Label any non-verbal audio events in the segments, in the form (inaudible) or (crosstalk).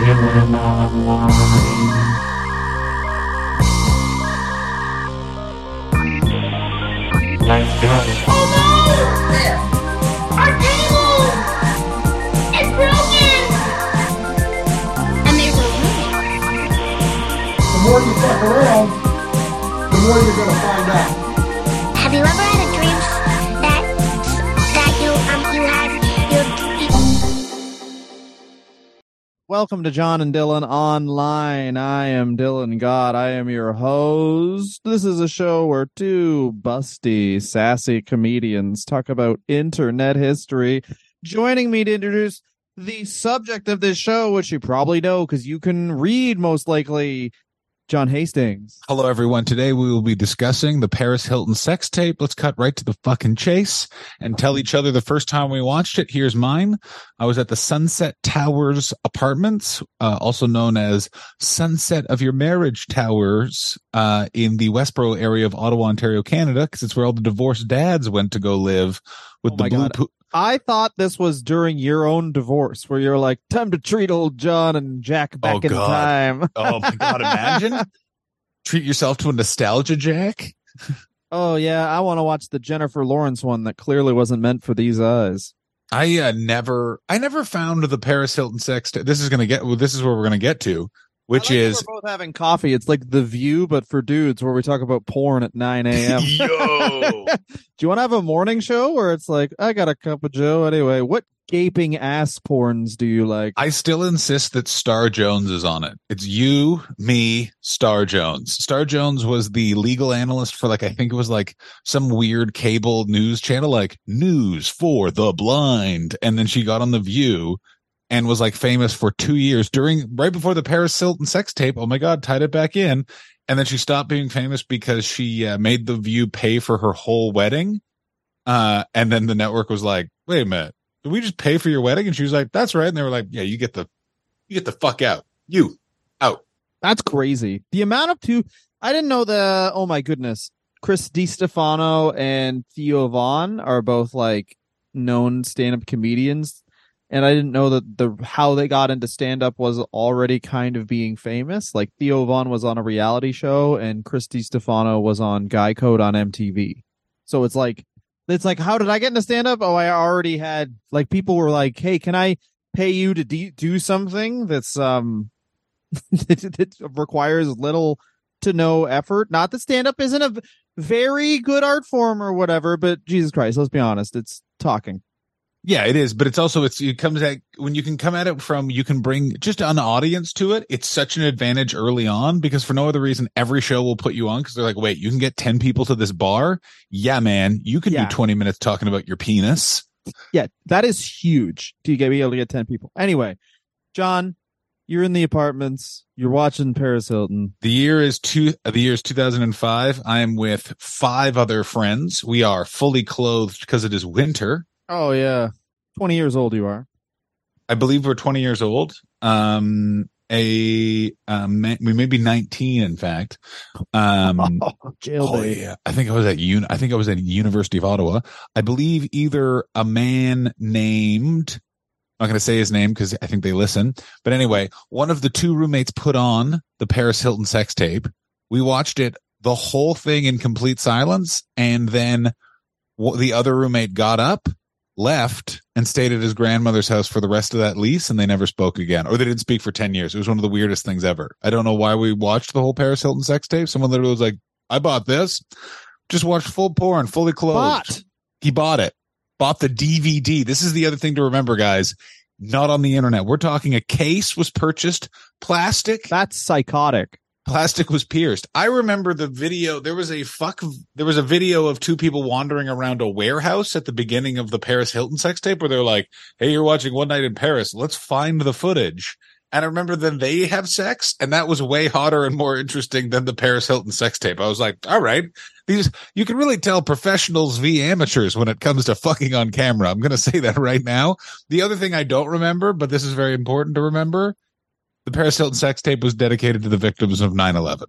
Dylan online. Let's go. Oh. The more you fuck around, the more you're gonna find out. Have you ever Welcome to John and Dylan Online. I am Dylan Gott. I am your host. This is a show where two busty, sassy comedians talk about internet history. Joining me to introduce the subject of this show, which you probably know because you can read most likely, John Hastings. Hello, everyone. Today we will be discussing the Paris Hilton sex tape. Let's cut right to the fucking chase and tell each other the first time we watched it. Here's mine. I was at the Sunset Towers Apartments, uh, also known as Sunset of Your Marriage Towers, uh, in the Westboro area of Ottawa, Ontario, Canada, because it's where all the divorced dads went to go live with Oh the blue. Po- I thought this was during your own divorce where you're like, time to treat old John and Jack back Oh, in God. time. (laughs) oh my God, imagine. Treat yourself to a nostalgia jack. (laughs) Oh yeah, I want to watch the Jennifer Lawrence one that clearly wasn't meant for these eyes. I uh, never, I never found the Paris Hilton sex. T- this is gonna get. Well, this is where we're gonna get to, which like is we're both having coffee. It's like the View, but for dudes, where we talk about porn at nine a.m. (laughs) yo. (laughs) Do you want to have a morning show where it's like, I got a cup of Joe anyway? What gaping ass porns do you like? I still insist that Star Jones is on it. It's you, me, Star Jones. Star Jones was the legal analyst for like I think it was like some weird cable news channel, like News for the Blind, and then she got on the View. And was like famous for two years during right before the Paris Hilton sex tape. Oh my God, tied it back in. and then she stopped being famous because she uh, made the view pay for her whole wedding uh and then the network was like wait a minute did we just pay for your wedding and she was like that's right and they were like yeah you get the you get the fuck out you out That's crazy. The amount of two, I didn't know the, oh my goodness. Chris DiStefano and Theo Von are both like known stand up comedians. And I didn't know that the, how they got into stand up was already kind of being famous. Like Theo Von was on a reality show and Chris Stefano was on Guy Code on MTV. So it's like, it's like, how did I get into stand up? Oh, I already had, like, people were like, hey, can I pay you to de- do something that's, um, (laughs) that, that requires little to no effort. Not that stand up isn't a very good art form or whatever, but Jesus Christ, let's be honest, it's talking. Yeah it is but it's also it's it comes at when you can come at it from you can bring just an audience to it it's such an advantage early on because for no other reason every show will put you on because they're like wait you can get 10 people to this bar yeah man you can Yeah. do 20 minutes talking about your penis Yeah, that is huge to get be able to get ten people. Anyway, John, you're in the apartments. You're watching Paris Hilton. The year is two. Uh, the year is 2005. I am with five other friends. We are fully clothed because it is winter. Oh yeah, twenty years old you are. I believe we're 20 years old. Um, a um, we may be 19, in fact. Um, (laughs) Oh, jail oh, yeah. I think I was at un. I think I was at University of Ottawa. I believe either a man named. I'm not going to say his name because I think they listen. But anyway, one of the two roommates put on the Paris Hilton sex tape. We watched it, the whole thing in complete silence. And then w- the other roommate got up, left, and stayed at his grandmother's house for the rest of that lease. And they never spoke again, or they didn't speak for 10 years. It was one of the weirdest things ever. I don't know why we watched the whole Paris Hilton sex tape. Someone literally was like, I bought this. Just watched full porn, fully clothed. Bought. He bought it. Bought the DVD. This is the other thing to remember, guys. Not on the internet. We're talking a case was purchased, plastic, That's psychotic. Plastic was pierced. I remember the video. There was a fuck. There was a video of two people wandering around a warehouse at the beginning of the Paris Hilton sex tape, where they're like, "Hey, you're watching One Night in Paris. Let's find the footage." And I remember then they have sex, and that was way hotter and more interesting than the Paris Hilton sex tape. I was like, "All right, these you can really tell professionals v amateurs when it comes to fucking on camera." I'm to say that right now. The other thing I don't remember, but this is very important to remember, the Paris Hilton sex tape was dedicated to the victims of 9/11.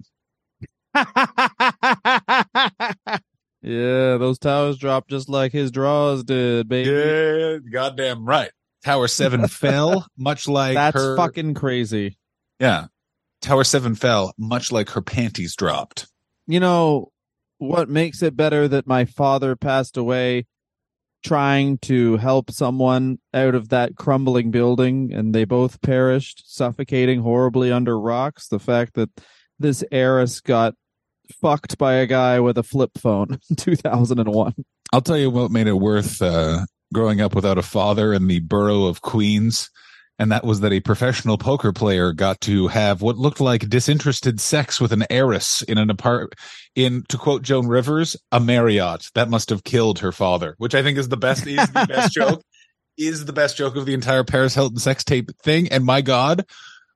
(laughs) yeah, those towers dropped just like his drawers did, baby. Yeah, goddamn right. Tower Seven (laughs) fell, much like That's her. fucking crazy. yeah. Tower Seven fell, much like her panties dropped. You know what makes it better that my father passed away trying to help someone out of that crumbling building and they both perished suffocating horribly under rocks the fact that this heiress got fucked by a guy with a flip phone (laughs) in 2001 I'll tell you what made it worth uh, growing up without a father in the borough of Queens. And that was that a professional poker player got to have what looked like disinterested sex with an heiress in an apart in to quote Joan Rivers, a Marriott. That must have killed her father, which I think is the best is the best (laughs) joke. Is the best joke of the entire Paris Hilton sex tape thing. And my God,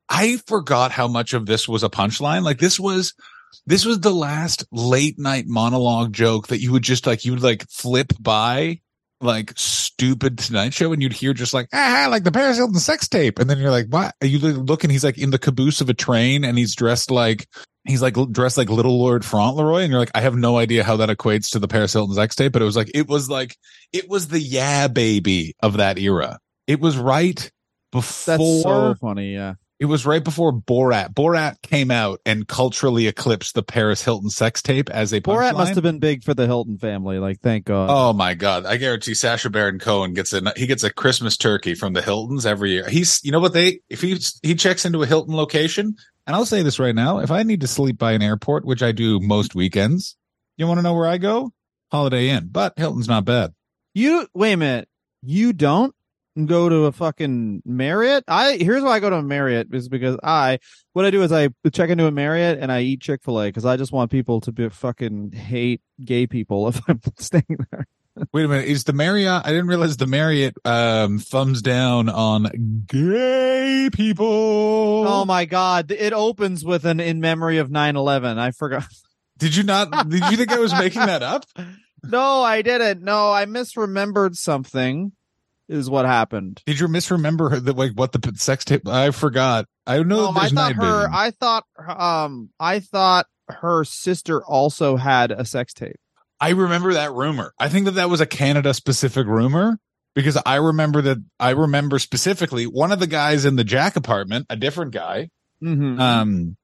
I forgot how much of this was a punchline. Like this was this was the last late night monologue joke that you would just like you would like flip by like stupid Tonight Show, and you'd hear just like ah, like the Paris Hilton sex tape, and then you're like, what? And you look, and he's like in the caboose of a train, and he's dressed like he's like dressed like Little Lord Fauntleroy, and you're like, I have no idea how that equates to the Paris Hilton sex tape, but it was like it was like it was the yeah baby of that era. It was right before that's so funny yeah it was right before Borat. Borat came out and culturally eclipsed the Paris Hilton sex tape as a borat punchline. must have been big for the hilton family like thank god Oh my god! I guarantee Sacha Baron Cohen gets a he gets a Christmas turkey from the Hiltons every year. He's you know what they if he he checks into a Hilton location, and I'll say this right now: if I need to sleep by an airport, which I do most weekends, you want to know where I go? Holiday Inn, but Hilton's not bad. You wait a minute. You don't go to a fucking Marriott? I here's why I go to a Marriott is because I what I do is I check into a Marriott and I eat Chick Fil A because I just want people to be fucking hate gay people if I'm (laughs) staying there. Wait a minute, is the Marriott? I didn't realize the Marriott um thumbs down on gay people. Oh my god! It opens with an in memory of 9-11. I forgot. (laughs) Did you not? Did you think I was making that up? (laughs) No, I didn't. No, I misremembered something. Is what happened. Did you misremember the like what the sex tape? I forgot. I know Um, I thought her. vision. I thought. Um. I thought her sister also had a sex tape. I remember that rumor. I think that that was a Canada specific rumor because I remember that I remember specifically one of the guys in the Jack apartment, a different guy, Mm-hmm. um,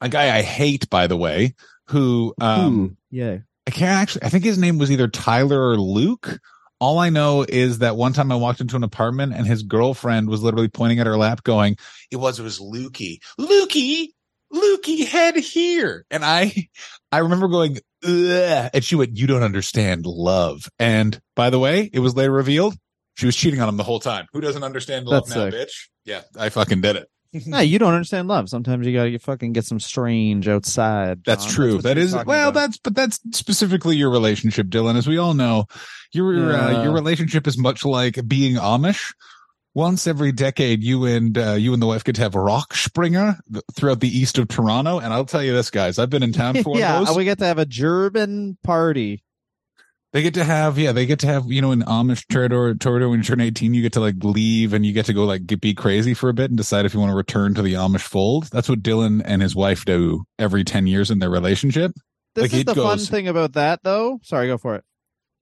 a guy I hate, by the way, who um, yeah. I can't actually. I think his name was either Tyler or Luke. All I know is that one time I walked into an apartment and his girlfriend was literally pointing at her lap, going, "It was, it was Lukey, Lukey, Lukey, head here." And I, I remember going, Ugh, and she went, "You don't understand love." And by the way, it was later revealed she was cheating on him the whole time. Who doesn't understand love That's now, sick. bitch? Yeah, I fucking did it. No, you don't understand love. Sometimes you gotta get fucking get some strange outside. That's true. That's That is well. about. That's but that's specifically your relationship, Dylan. As we all know, your uh, your relationship is much like being Amish. Once every decade, you and uh, you and the wife get to have rumspringa throughout the east of Toronto. And I'll tell you this, guys, I've been in town for one (laughs) yeah, of those. we get to have a German party. They get to have, yeah, they get to have, you know, in Amish territory, territory when you turn 18, you get to like leave and you get to go like get, be crazy for a bit and decide if you want to return to the Amish fold. That's what Dylan and his wife do every 10 years in their relationship. This Like, is the fun thing about that, though. Sorry, go for it.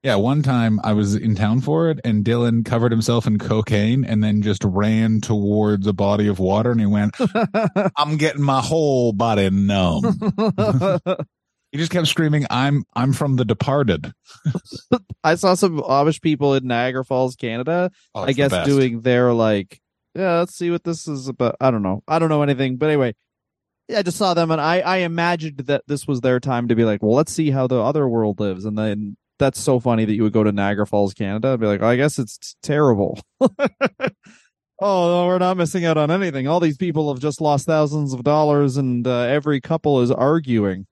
Yeah, one time I was in town for it and Dylan covered himself in cocaine and then just ran towards a body of water and he went, (laughs) I'm getting my whole body numb. (laughs) he just kept screaming, I'm I'm from the departed. (laughs) I saw some Amish people in Niagara Falls, Canada. Oh, I it's the guess doing their like, yeah, let's see what this is about. I don't know. I don't know anything, but anyway, yeah, I just saw them and I I imagined that this was their time to be like, well, let's see how the other world lives, and then that's so funny that you would go to Niagara Falls, Canada, and be like, oh, I guess it's terrible. (laughs) Oh, no, we're not missing out on anything. All these people have just lost thousands of dollars, and uh, every couple is arguing.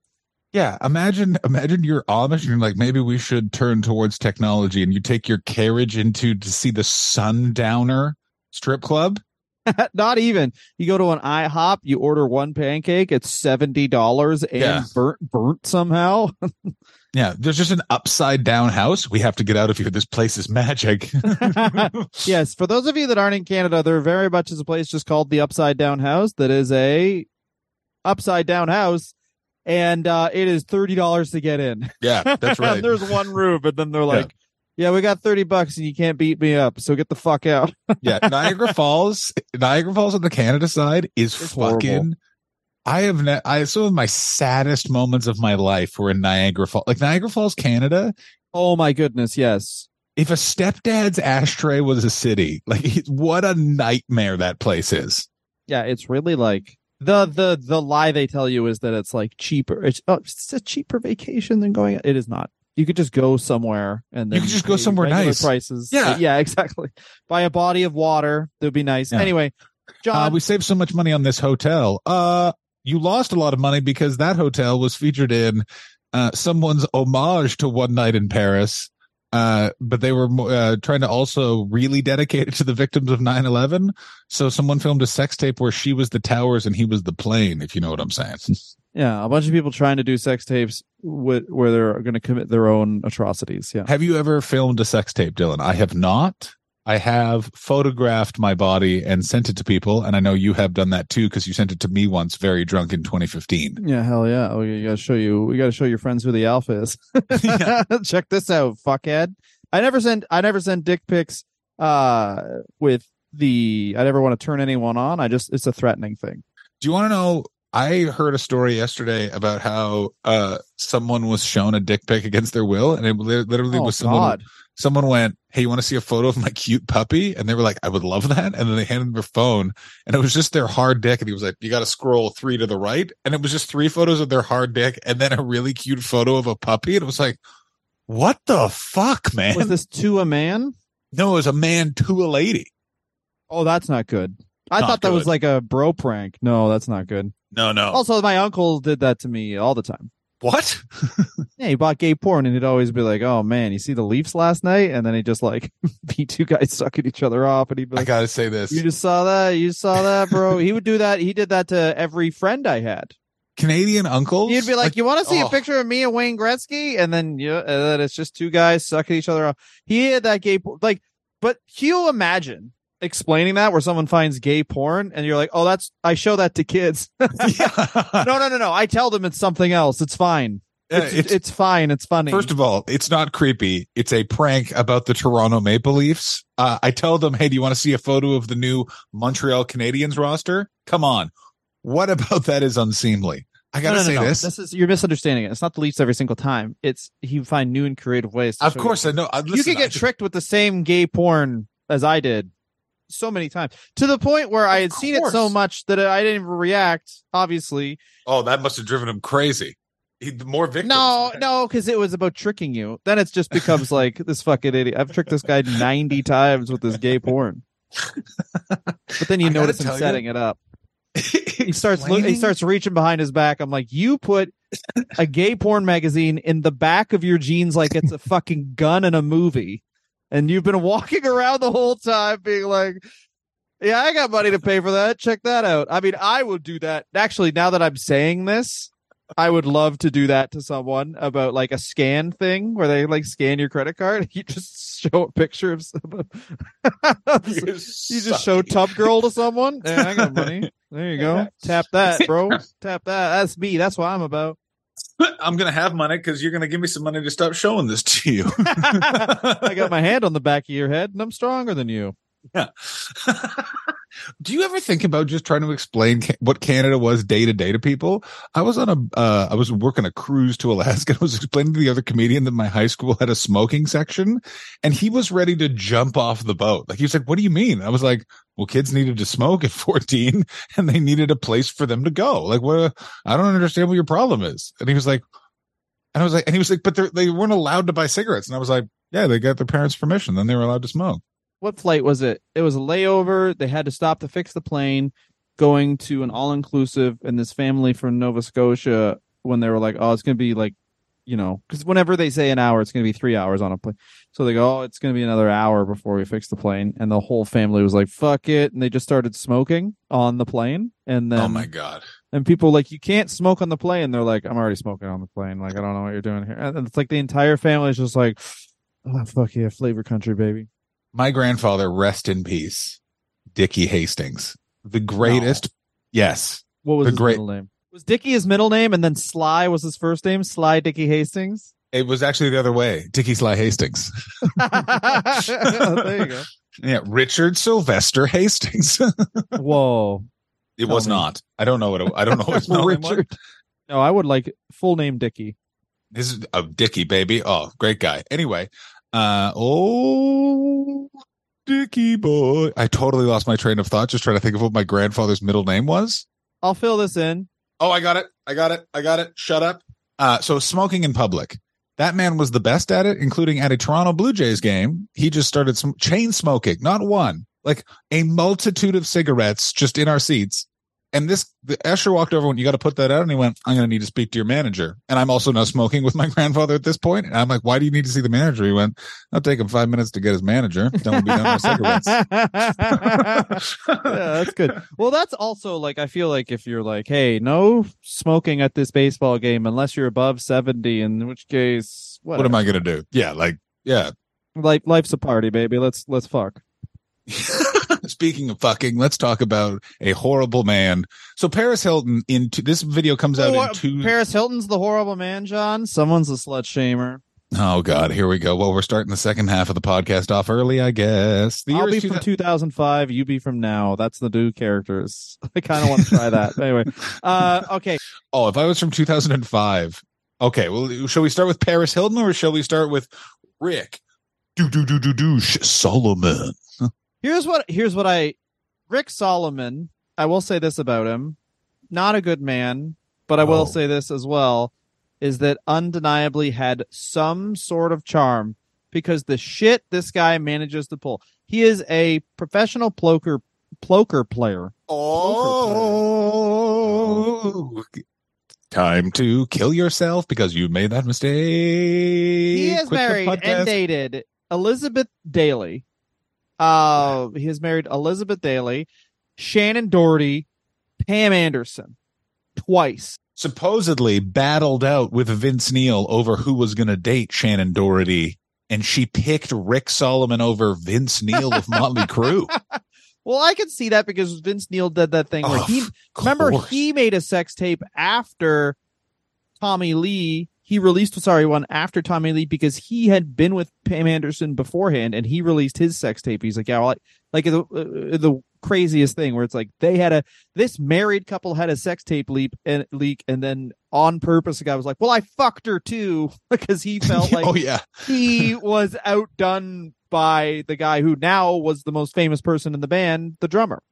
Yeah, imagine imagine you're Amish and you're like, maybe we should turn towards technology and you take your carriage into to see the Sundowner strip club. (laughs) Not even. You go to an IHOP, you order one pancake, it's seventy dollars and Yeah. burnt burnt somehow. (laughs) Yeah, there's just an upside down house. We have to get out of here. This place is magic. (laughs) yes, for those of you that aren't in Canada, there very much is a place just called the Upside Down House that is a upside down house, and uh, it is thirty dollars to get in. yeah, that's (laughs) right. There's one room, and then they're like, Yeah, we got 30 bucks and you can't beat me up, so get the fuck out. (laughs) Yeah, Niagara Falls, Niagara Falls on the Canada side is It's fucking. horrible. I have ne- I some of my saddest moments of my life were in Niagara Falls, like Niagara Falls, Canada. Oh my goodness, yes. If a stepdad's ashtray was a city, like (laughs) what a nightmare that place is. Yeah, it's really like the the the lie they tell you is that it's like cheaper. It's oh, it's a cheaper vacation than going. It is not. You could just go somewhere and then You could just go somewhere nice. Prices. Yeah. yeah, (laughs) exactly. Buy a body of water. That would be nice. Yeah. Anyway, John, Uh, we saved so much money on this hotel. Uh, you lost a lot of money because that hotel was featured in uh, someone's homage to One Night in Paris. Uh, but they were uh, trying to also really dedicate it to the victims of 9 11. So someone filmed a sex tape where she was the towers and he was the plane, if you know what I'm saying. (laughs) yeah, a bunch of people trying to do sex tapes with, where they're going to commit their own atrocities. Yeah. have you ever filmed a sex tape, Dylan? I have not. I have photographed my body and sent it to people. And I know you have done that too because you sent it to me once, very drunk in 2015. Yeah, hell yeah. Oh, you gotta show you. We gotta show your friends who the alpha is. (laughs) Yeah. (laughs) Check this out, fuckhead. I never send. I never send dick pics. Uh, with the. I never want to turn anyone on. I just. It's a threatening thing. Do you want to know? I heard a story yesterday about how uh someone was shown a dick pic against their will, and it literally Oh was someone. God. Someone went, "Hey, you want to see a photo of my cute puppy?" And they were like, "I would love that." And then they handed him their phone, and it was just their hard dick. And he was like, "You got to scroll three to the right," and it was just three photos of their hard dick, and then a really cute photo of a puppy. And it was like, "What the fuck, man?" Was this to a man? no, it was a man to a lady. Oh, that's not good. I Not thought that was like a bro prank. No, that's not good. No, no. Also, my uncle did that to me all the time. What? (laughs) Yeah, he bought gay porn and he'd always be like, "Oh man, you see the Leafs last night?" And then he just like (laughs) beat two guys sucking each other off, and he'd be like, I gotta say this. You just saw that? You saw that, bro? (laughs) he would do that. He did that to every friend I had. Canadian uncles. He'd be like, "You want to see oh. a picture of me and Wayne Gretzky?" And then yeah, and then it's just two guys sucking each other off. He had that gay like, but can you imagine explaining that where someone finds gay porn and you're like, "Oh, that's I show that to kids." (laughs) no, no, no, no. I tell them it's something else. It's fine. It's, it's- it's, fine. It's funny. First of all, it's not creepy. It's a prank about the Toronto Maple Leafs. Uh, I tell them, hey, do you want to see a photo of the new Montreal Canadiens roster? Come on. What about that is unseemly? I gotta no, no, say no. this. This is you're misunderstanding it. It's not the Leafs every single time. It's you find new and creative ways. To Of course, you. I know. I, you can get I- tricked with the same gay porn as I did so many times to the point where I Of had seen it so much that I didn't even react. Obviously, Oh, that must have driven him crazy. He, more victims. no, no, because it was about tricking you. Then it just becomes (laughs) like this fucking idiot. I've tricked this guy ninety (laughs) times with this gay porn, (laughs) but then you I notice him tell you- setting it up. He starts lo- he starts reaching behind his back. I'm like, you put a gay porn magazine in the back of your jeans like it's a fucking gun in a movie, and you've been walking around the whole time being like, "Yeah, I got money to pay for that. Check that out." I mean, I would do that. Actually, now that I'm saying this, I would love to do that to someone about like a scan thing where they like scan your credit card. (laughs) You just show a picture of some. (laughs) You're just show. Tub Girl to someone. (laughs) Hey, I got money. There you go. Tap that, bro. Tap that. That's me. That's what I'm about. (laughs) I'm gonna have money because you're gonna give me some money to stop showing this to you. (laughs) (laughs) I got my hand on the back of your head, and I'm stronger than you. Yeah. (laughs) Do you ever think about just trying to explain what Canada was day to day to people? I was on a, uh, I was working a cruise to Alaska. (laughs) I was explaining to the other comedian that my high school had a smoking section and he was ready to jump off the boat. Like he was like, what do you mean? I was like, well, kids needed to smoke at (laughs) 14 and they needed a place for them to go. Like, what? I don't understand what your problem is. And he was like, and I was like, and he was like, but they weren't allowed to buy cigarettes. And I was like, yeah, they got their parents' permission. Then they were allowed to smoke. What flight was it? It was a layover. They had to stop to fix the plane, going to an all inclusive, and this family from Nova Scotia, when they were like, oh, it's going to be like, you know, because whenever they say an hour, it's going to be three hours on a plane. So they go, oh, it's going to be another hour before we fix the plane. And the whole family was like, fuck it. And they just started smoking on the plane. And then oh my God. And people were like, you can't smoke on the plane. They're like, I'm already smoking on the plane. Like, I don't know what you're doing here. And it's like the entire family is just like, oh, fuck yeah, flavor country, baby. My grandfather, rest in peace, Dickie Hastings, the greatest. Yes, What was The his great- middle name? Was Dickie his middle name and then Sly was his first name? Sly Dickie Hastings? It was actually the other way. Dickie Sly Hastings. there you go. (laughs) Yeah, Richard Sylvester Hastings. (laughs) Whoa. it Tell was me. not. I don't know what it, I don't know what his (laughs) middle name was. Richard. No, I would like full name Dickie. This is a Dickie baby. Oh, great guy. Anyway, uh oh Dickie boy. I totally lost my train of thought just trying to think of what my grandfather's middle name was. I'll fill this in. Oh, I got it. I got it. I got it. Shut up. Uh, so smoking in public. That man was the best at it, including at a Toronto Blue Jays game. He just started some chain smoking, not one, like a multitude of cigarettes just in our seats. And this, the Escher walked over when you got to put that out, and he went, "I'm going to need to speak to your manager." And I'm also now smoking with my grandfather at this point. And I'm like, "Why do you need to see the manager?" He went, "I'll take him five minutes to get his manager. Then we'll be done with cigarettes." (laughs) (laughs) yeah, that's good. Well, that's also like I feel like if you're like, hey, no smoking at this baseball game unless you're above seventy, in which case, what am I going to do? Yeah, like, yeah. Like life's a party, baby. Let's let's fuck. (laughs) Speaking of fucking, let's talk about a horrible man. So Paris Hilton into this video comes out Oh, in two Paris Hilton's the horrible man, John. Someone's a slut shamer. Oh God, here we go. Well, we're starting the second half of the podcast off early, I guess. The I'll be from 2000 2005. You be from now. That's the new characters. (laughs) I kind of want to try that. (laughs) anyway, uh, okay. Oh, if I was from 2005. Okay, well, shall we start with Paris Hilton or shall we start with Rick? Do do do do do Salomon. Here's what here's what I Rick Salomon, I will say this about him. Not a good man, but I will Oh. say this as well is that undeniably had some sort of charm because the shit this guy manages to pull. He is a professional ploker ploker player. Oh, time to kill yourself because you made that mistake. He has Quit married and dated Elizabeth Daily. Uh, he has married Elizabeth Daily, Shannen Doherty, Pam Anderson, twice. supposedly battled out with Vince Neil over who was going to date Shannen Doherty, and she picked Rick Salomon over Vince Neil of Motley Crue. (laughs) Well, I can see that because Vince Neil did that thing where Oh, he remember course. he made a sex tape after Tommy Lee. He released sorry one after Tommy Lee because he had been with Pam Anderson beforehand, and he released his sex tape. He's like, yeah, well, like like the uh, the craziest thing where it's like they had a this married couple had a sex tape leap and leak, and then on purpose the guy was like, well, I fucked her too (laughs) because he felt (laughs) like oh yeah, he was outdone by the guy who now was the most famous person in the band, the drummer.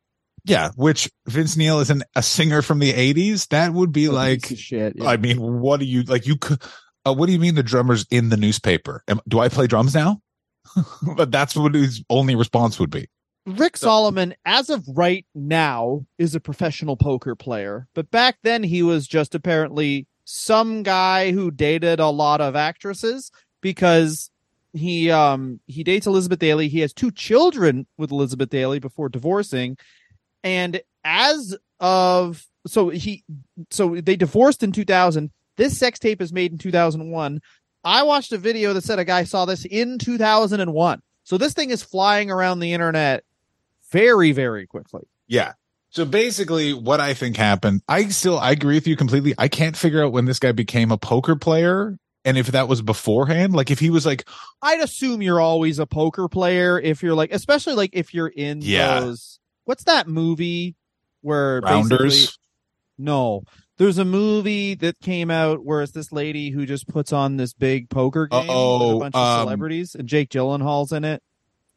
Yeah. Which Vince Neil is an, a singer from the '80s. That would be Piece like, shit. yeah. I mean, what do you like? You could. Uh, what do you mean the drummer's in the newspaper? Am, do I play drums now? (laughs) but that's what his only response would be. Rick Salomon, as of right now, is a professional poker player. But back then, he was just apparently some guy who dated a lot of actresses because he um he dates Elizabeth Daily. He has two children with Elizabeth Daily before divorcing, and as of so he so they divorced in 2000. This sex tape is made in 2001. I watched a video that said a guy saw this in 2001. So this thing is flying around the internet very, very quickly. Yeah. So basically, what I think happened, I still I agree with you completely. I can't figure out when this guy became a poker player and if that was beforehand. Like if he was like, I'd assume you're always a poker player if you're like, especially like if you're in Yeah. those. What's that movie where Rounders. No, there's a movie that came out where it's this lady who just puts on this big poker game with a Uh-oh, bunch of um, celebrities, and Jake Gyllenhaal's in it.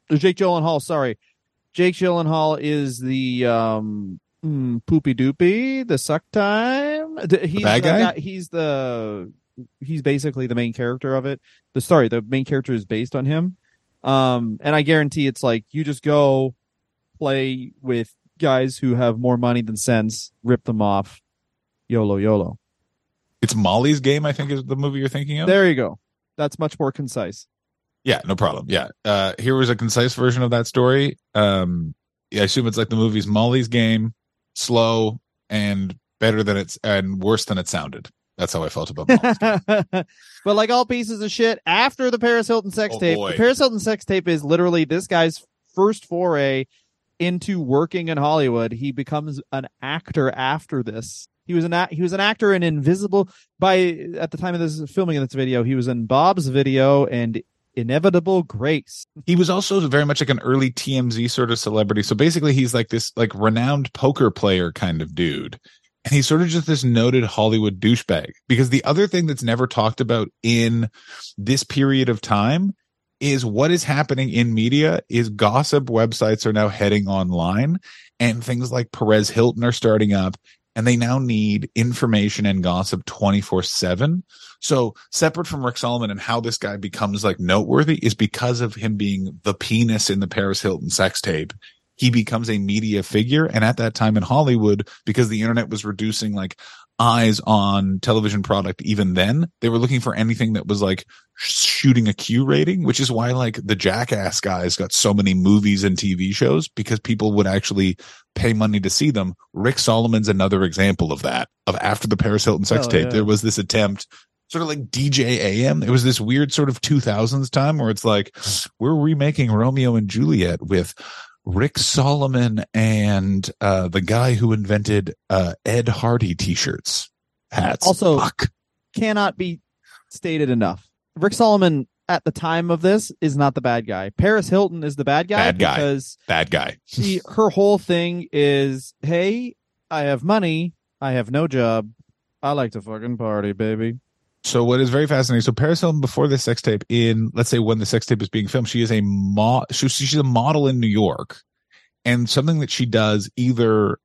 Uh, Jake Gyllenhaal, sorry, Jake Gyllenhaal is the um hmm, poopy doopy, the suck time. The- He's bad the guy? He's the he's basically the main character of it. The sorry, the main character is based on him. Um, and I guarantee it's like you just go play with guys who have more money than sense, rip them off, YOLO YOLO. It's Molly's game, I think is the movie you're thinking of. There you go. That's much more concise. Yeah, no problem. Yeah. Uh here was a concise version of that story. Um I assume it's like the movie's Molly's game, slow and better than it's and worse than it sounded. That's how I felt about Molly's (laughs) but like all pieces of shit, after the Paris Hilton sex Oh, tape, boy. the Paris Hilton sex tape is literally this guy's first foray into working in Hollywood. He becomes an actor after this. He was an act, he was an actor in Invisible. By at the time of this filming of this video, he was in Bob's video and Inevitable Grace. He was also very much like an early TMZ sort of celebrity. So basically, he's like this like renowned poker player kind of dude. And he's sort of just this noted Hollywood douchebag. Because the other thing that's never talked about in this period of time is what is happening in media is gossip websites are now heading online and things like Perez Hilton are starting up and they now need information and gossip 24 7. So separate from Rick Salomon and how this guy becomes like noteworthy is because of him being the penis in the Paris Hilton sex tape. He becomes a media figure. And at that time in Hollywood, because the internet was reducing like eyes on television product even then, they were looking for anything that was like shooting a Q rating, which is why like the Jackass guys got so many movies and TV shows because people would actually pay money to see them. Rick Salomon's another example of that. Of after the Paris Hilton sex Oh, tape, yeah. there was this attempt, sort of like DJ AM. It was this weird sort of 2000s time where it's like we're remaking Romeo and Juliet with Rick Salomon and uh, the guy who invented uh, Ed Hardy t-shirts, hats. Also- Fuck. Cannot be stated enough. Rick Salomon at the time of this is not the bad guy. Paris Hilton is the bad guy Bad guy. because bad guy. she her whole thing is, hey, I have money, I have no job, I like to fucking party, baby. So what is very fascinating? So Paris Hilton before the sex tape, in let's say when the sex tape is being filmed, she is a mo- she, she's a model in New York, and something that she does either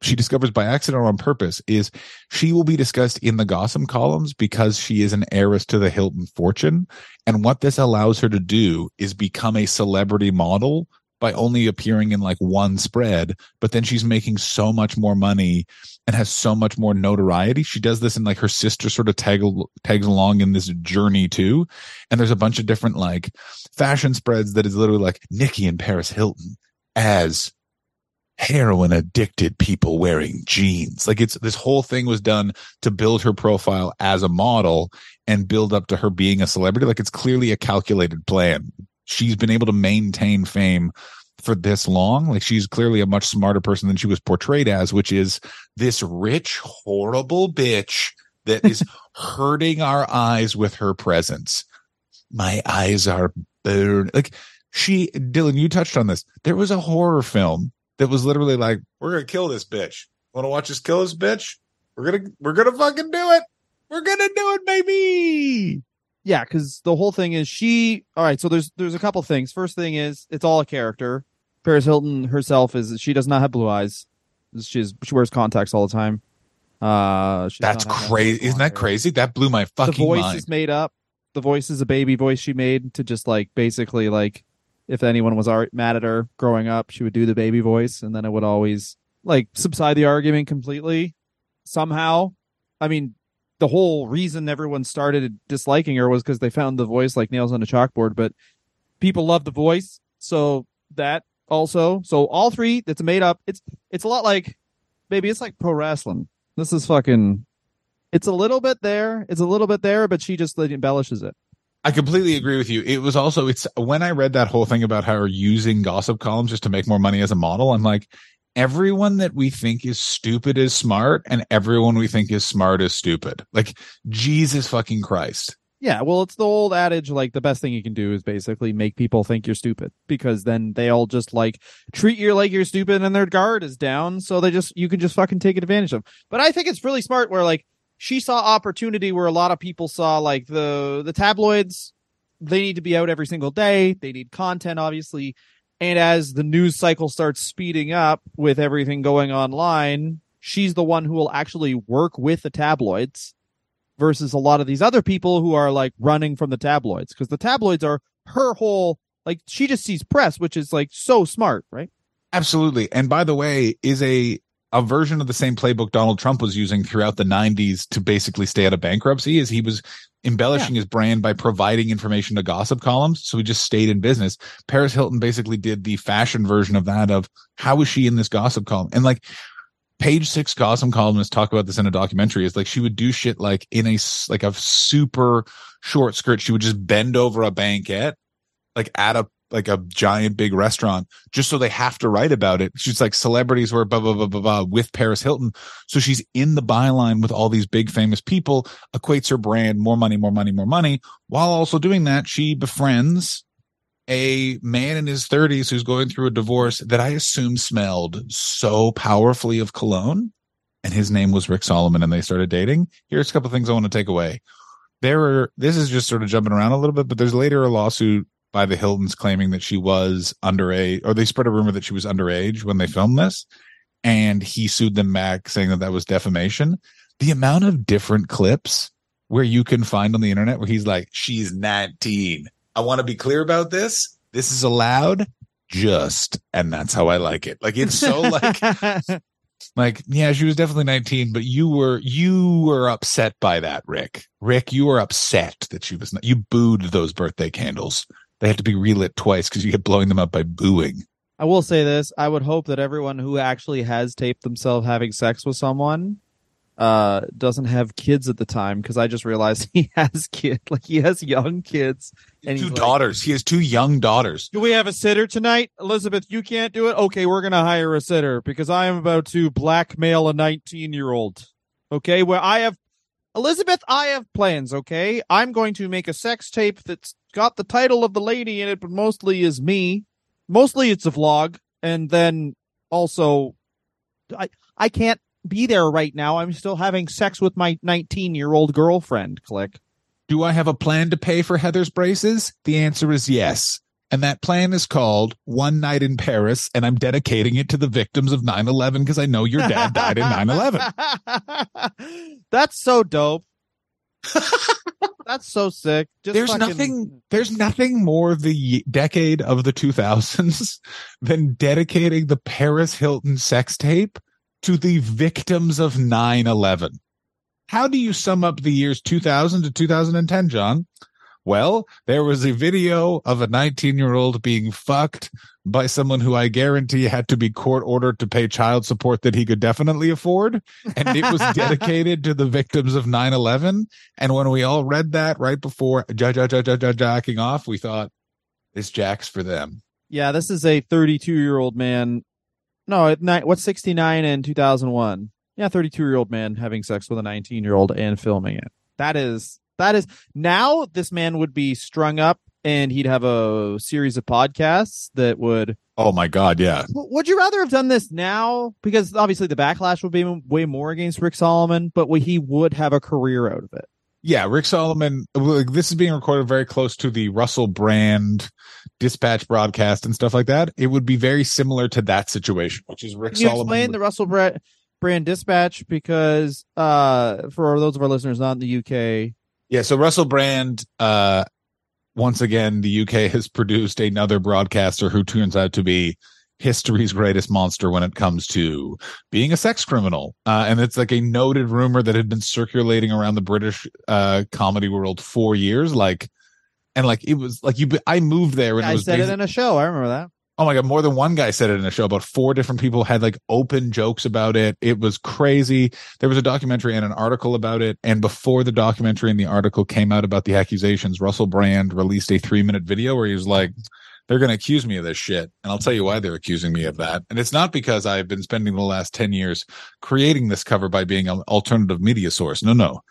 she discovers by accident or on purpose is she will be discussed in the gossip columns because she is an heiress to the Hilton fortune, and what this allows her to do is become a celebrity model by only appearing in like one spread, but then she's making so much more money and has so much more notoriety. She does this and like her sister sort of tag, tags along in this journey too. And there's a bunch of different like fashion spreads that is literally like Nicky and Paris Hilton as heroin addicted people wearing jeans. Like it's this whole thing was done to build her profile as a model and build up to her being a celebrity. Like it's clearly a calculated plan. She's been able to maintain fame for this long. Like she's clearly a much smarter person than she was portrayed as, which is this rich, horrible bitch that is (laughs) hurting our eyes with her presence. My eyes are burned. Like she, Dylan, you touched on this. There was a horror film that was literally like, we're going to kill this bitch. Want to watch us kill this bitch? We're going to, we're going to fucking do it. We're going to do it, baby. Yeah, because the whole thing is she. All right, so there's there's a couple things. First thing is it's all a character. Paris Hilton herself is she does not have blue eyes. She's she wears contacts all the time. Uh, she That's crazy. Isn't that hair. crazy? That blew my fucking. The voice mind. is made up. The voice is a baby voice she made to just like basically like if anyone was mad at her growing up, she would do the baby voice, and then it would always like subside the argument completely. Somehow, I mean, the whole reason everyone started disliking her was because they found the voice like nails on a chalkboard. But people love the voice, so that also. So all three, that's made up. It's it's a lot like, baby, it's like pro wrestling. This is fucking. It's a little bit there. It's a little bit there, but she just embellishes it. I completely agree with you. It was also it's when I read that whole thing about her using gossip columns just to make more money as a model. I'm like, everyone that we think is stupid is smart, and everyone we think is smart is stupid. Like Jesus fucking Christ. Yeah, well, it's the old adage like the best thing you can do is basically make people think you're stupid because then they all just like treat you like you're stupid and their guard is down, so they just you can just fucking take advantage of. 'em. But I think it's really smart where like she saw opportunity where a lot of people saw like the the tabloids they need to be out every single day, they need content obviously, and as the news cycle starts speeding up with everything going online, she's the one who will actually work with the tabloids versus a lot of these other people who are like running from the tabloids because the tabloids are her whole like she just sees press which is like so smart right Absolutely. And by the way, is a a version of the same playbook Donald Trump was using throughout the 90s to basically stay out of bankruptcy is he was embellishing his brand by providing information to gossip columns so he just stayed in business. Paris Hilton basically did the fashion version of that of how is she in this gossip column? And like page 6 gossip columnists talk about this in a documentary is like she would do shit like in a like a super short skirt she would just bend over a banquette like at a like a giant big restaurant just so they have to write about it. She's like celebrities were blah blah blah blah blah with Paris Hilton. So she's in the byline with all these big famous people, equates her brand, more money, more money, more money. While also doing that, she befriends a man in his 30s who's going through a divorce that I assume smelled so powerfully of cologne. And his name was Rick Salomon, and they started dating. Here's a couple things I want to take away. There are, this is just sort of jumping around a little bit, but there's later a lawsuit by the Hiltons claiming that she was underage, or they spread a rumor that she was underage when they filmed this. And he sued them back saying that that was defamation. The amount of different clips where you can find on the internet where he's like, she's 19. I want to be clear about this. This is allowed just, and that's how I like it. Like it's so like, (laughs) like, yeah, she was definitely 19, but you were, you were upset by that, Rick. Rick, you were upset that she was not, you booed those birthday candles. They had to be relit twice because you kept blowing them up by booing. I will say this: I would hope that everyone who actually has taped themselves having sex with someone uh doesn't have kids at the time because I just realized (laughs) he has kids, like he has young kids. And two he's like, daughters. He has two young daughters. Do we have a sitter tonight? Elizabeth, you can't do it? Okay, we're going to hire a sitter because I am about to blackmail a 19 year old. Okay, where I have, Elizabeth, I have plans. Okay, I'm going to make a sex tape that's got the title of the lady in it, but mostly is me. Mostly it's a vlog. And then also, I, I can't be there right now. I'm still having sex with my 19 year old girlfriend. Click. Do I have a plan to pay for Heather's braces? The answer is yes. And that plan is called One Night in Paris, and I'm dedicating it to the victims of 9 11 because I know your dad died in 9 11. (laughs) That's so dope. (laughs) That's so sick. Just There's fucking- nothing, there's nothing more the decade of the 2000s (laughs) than dedicating the Paris Hilton sex tape to the victims of 9 11. How do you sum up the years 2000 to 2010, John? Well, there was a video of a 19 year old being fucked by someone who I guarantee had to be court ordered to pay child support that he could definitely afford. And it was (laughs) dedicated to the victims of 9 11. And when we all read that right before ja- ja- ja- ja- ja- jacking off, we thought, this jack's for them. Yeah, this is a 32 year old man. No. What's 69 in 2001? Yeah, 32 year old man having sex with a 19 year old and filming it. That is that is now this man would be strung up and he'd have a series of podcasts that would. Oh my God. Yeah. Would you rather have done this now? Because obviously the backlash would be way more against Rick Salomon, but he would have a career out of it. Yeah, Rick Salomon. This is being recorded very close to the Russell Brand dispatch broadcast and stuff like that. It would be very similar to that situation, which is Rick Can you Salomon. explain the Russell Brand, Brand Dispatch? Because uh, for those of our listeners not in the UK, yeah, so Russell Brand. Uh, once again, the UK (laughs) has produced another broadcaster who turns out to be history's greatest monster when it comes to being a sex criminal. Uh, and it's like a noted rumor that had been circulating around the British uh, comedy world for years. Like, and like it was like you. I moved there and it I said it in a show. I remember that. Oh my god, more than one guy said it in a show. About four different people had like open jokes about it. It was crazy. There was a documentary and an article about it. And before the documentary and the article came out about the accusations, Russell Brand released a three minute video where he was like, they're going to accuse me of this shit. And I'll tell you why they're accusing me of that. And it's not because I've been spending the last 10 years creating this cover by being an alternative media source. No, no.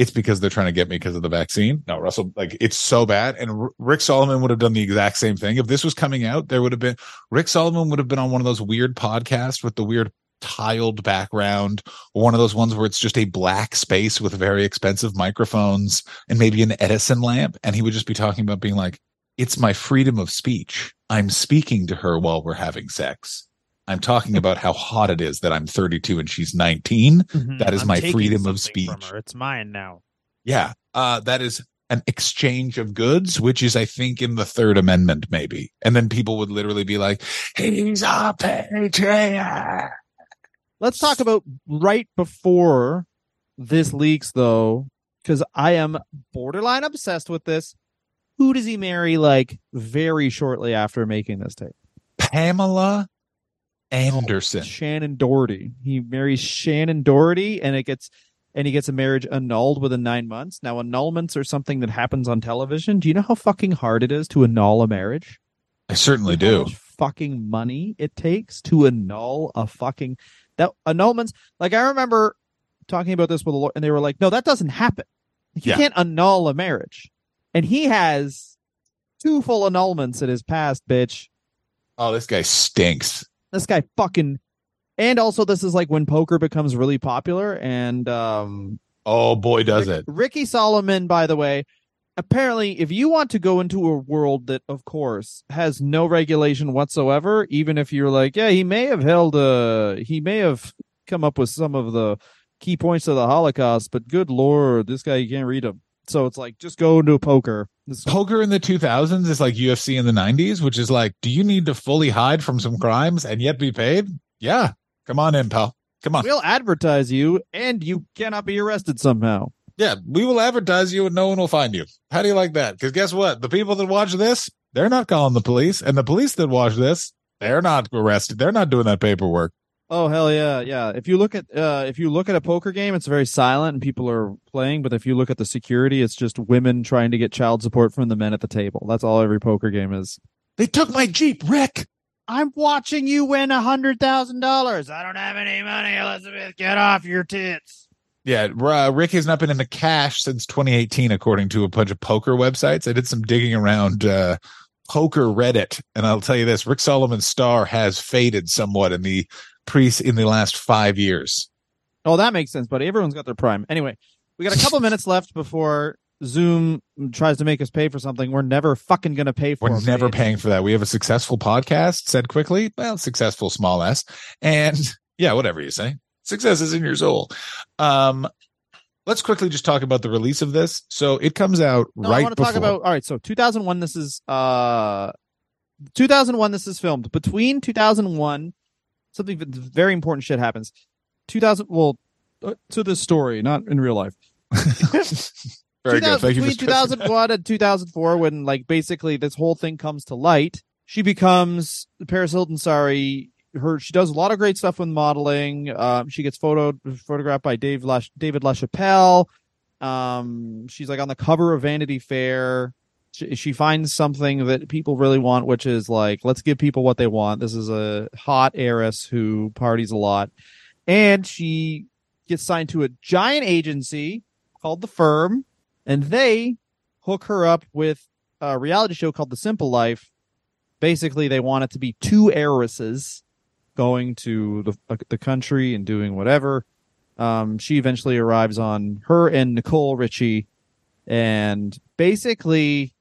It's because they're trying to get me because of the vaccine. No, Russell, like it's so bad. And R- Rick Salomon would have done the exact same thing. If this was coming out, there would have been Rick Salomon would have been on one of those weird podcasts with the weird tiled background or one of those ones where it's just a black space with very expensive microphones and maybe an Edison lamp. And he would just be talking about being like, it's my freedom of speech. I'm speaking to her while we're having sex. I'm talking about how hot it is that I'm 32 and she's 19. That is I'm my freedom of speech. It's mine now. Yeah. Uh, that is an exchange of goods, which is, I think, in the third amendment, maybe. And then people would literally be like, he's a patriot. Let's talk about right before this leaks, though, because I am borderline obsessed with this. Who does he marry like very shortly after making this tape? Pamela Anderson. Shannen Doherty. He marries Shannen Doherty, and it gets and he gets a marriage annulled within nine months. Now, annulments are something that happens on television. Do you know how fucking hard it is to annul a marriage? I certainly You know how do. much fucking money it takes to annul a fucking that annulments. Like I remember talking about this with a lawyer, and they were like, "No, that doesn't happen. Like, you Yeah. can't annul a marriage." And he has two full annulments in his past, bitch. Oh, this guy stinks. This guy fucking. And also, this is like when poker becomes really popular, and um, Oh boy, does Rick- it. Ricky Salomon, by the way, apparently, if you want to go into a world that, of course, has no regulation whatsoever, even if you're like, yeah, he may have held a, he may have come up with some of the key points of the Holocaust, but good lord, this guy you can't read him. So it's like, just go into poker. This- Poker in the 2000s is like UFC in the 90s, which is like, do you need to fully hide from some crimes and yet be paid? Yeah. Come on in, pal. Come on. We'll advertise you, and you cannot be arrested somehow. Yeah, we will advertise you and no one will find you. How do you like that? Because guess what? The people that watch this, they're not calling the police. And the police that watch this, they're not arrested. They're not doing that paperwork. Oh hell yeah, yeah. If you look at uh if you look at a poker game, it's very silent and people are playing, but if you look at the security, it's just women trying to get child support from the men at the table. That's all every poker game is. They took my Jeep, Rick. I'm watching you win a hundred thousand dollars. I don't have any money, Elizabeth. Get off your tits. Yeah, uh, Rick has not been in the cash since 2018, according to a bunch of poker websites. I did some digging around uh, poker Reddit, and I'll tell you this: Rick Salomon's star has faded somewhat in the pre in the last five years. Oh, that makes sense, buddy. Everyone's got their prime. Anyway, we got a couple (laughs) minutes left before Zoom tries to make us pay for something we're never fucking gonna pay for. We're never man. paying for that. We have a successful podcast. Said quickly, well, successful, small s, and (laughs) yeah, whatever you say. Success is in your soul. Um, let's quickly just talk about the release of this. So it comes out No, I right want to before. talk about. All right, so 2001. This is uh, 2001. This is filmed between 2001. Something very important shit happens. 2000. Well, uh, to this story, not in real life. (laughs) Very 2000 good. Thank between stressing that. 2001 and 2004, when like basically this whole thing comes to light, she becomes Paris Hilton. Sorry, her she does a lot of great stuff with modeling. Um, she gets photo photographed by Dave Lash, David LaChapelle. Um, she's like on the cover of Vanity Fair. She, she finds something that people really want, which is like, let's give people what they want. This is a hot heiress who parties a lot, and she gets signed to a giant agency called The Firm, and they hook her up with a reality show called The Simple Life. Basically, they want it to be two heiresses going to the uh, the country and doing whatever. Um, she eventually arrives on her and Nicole Richie, and basically,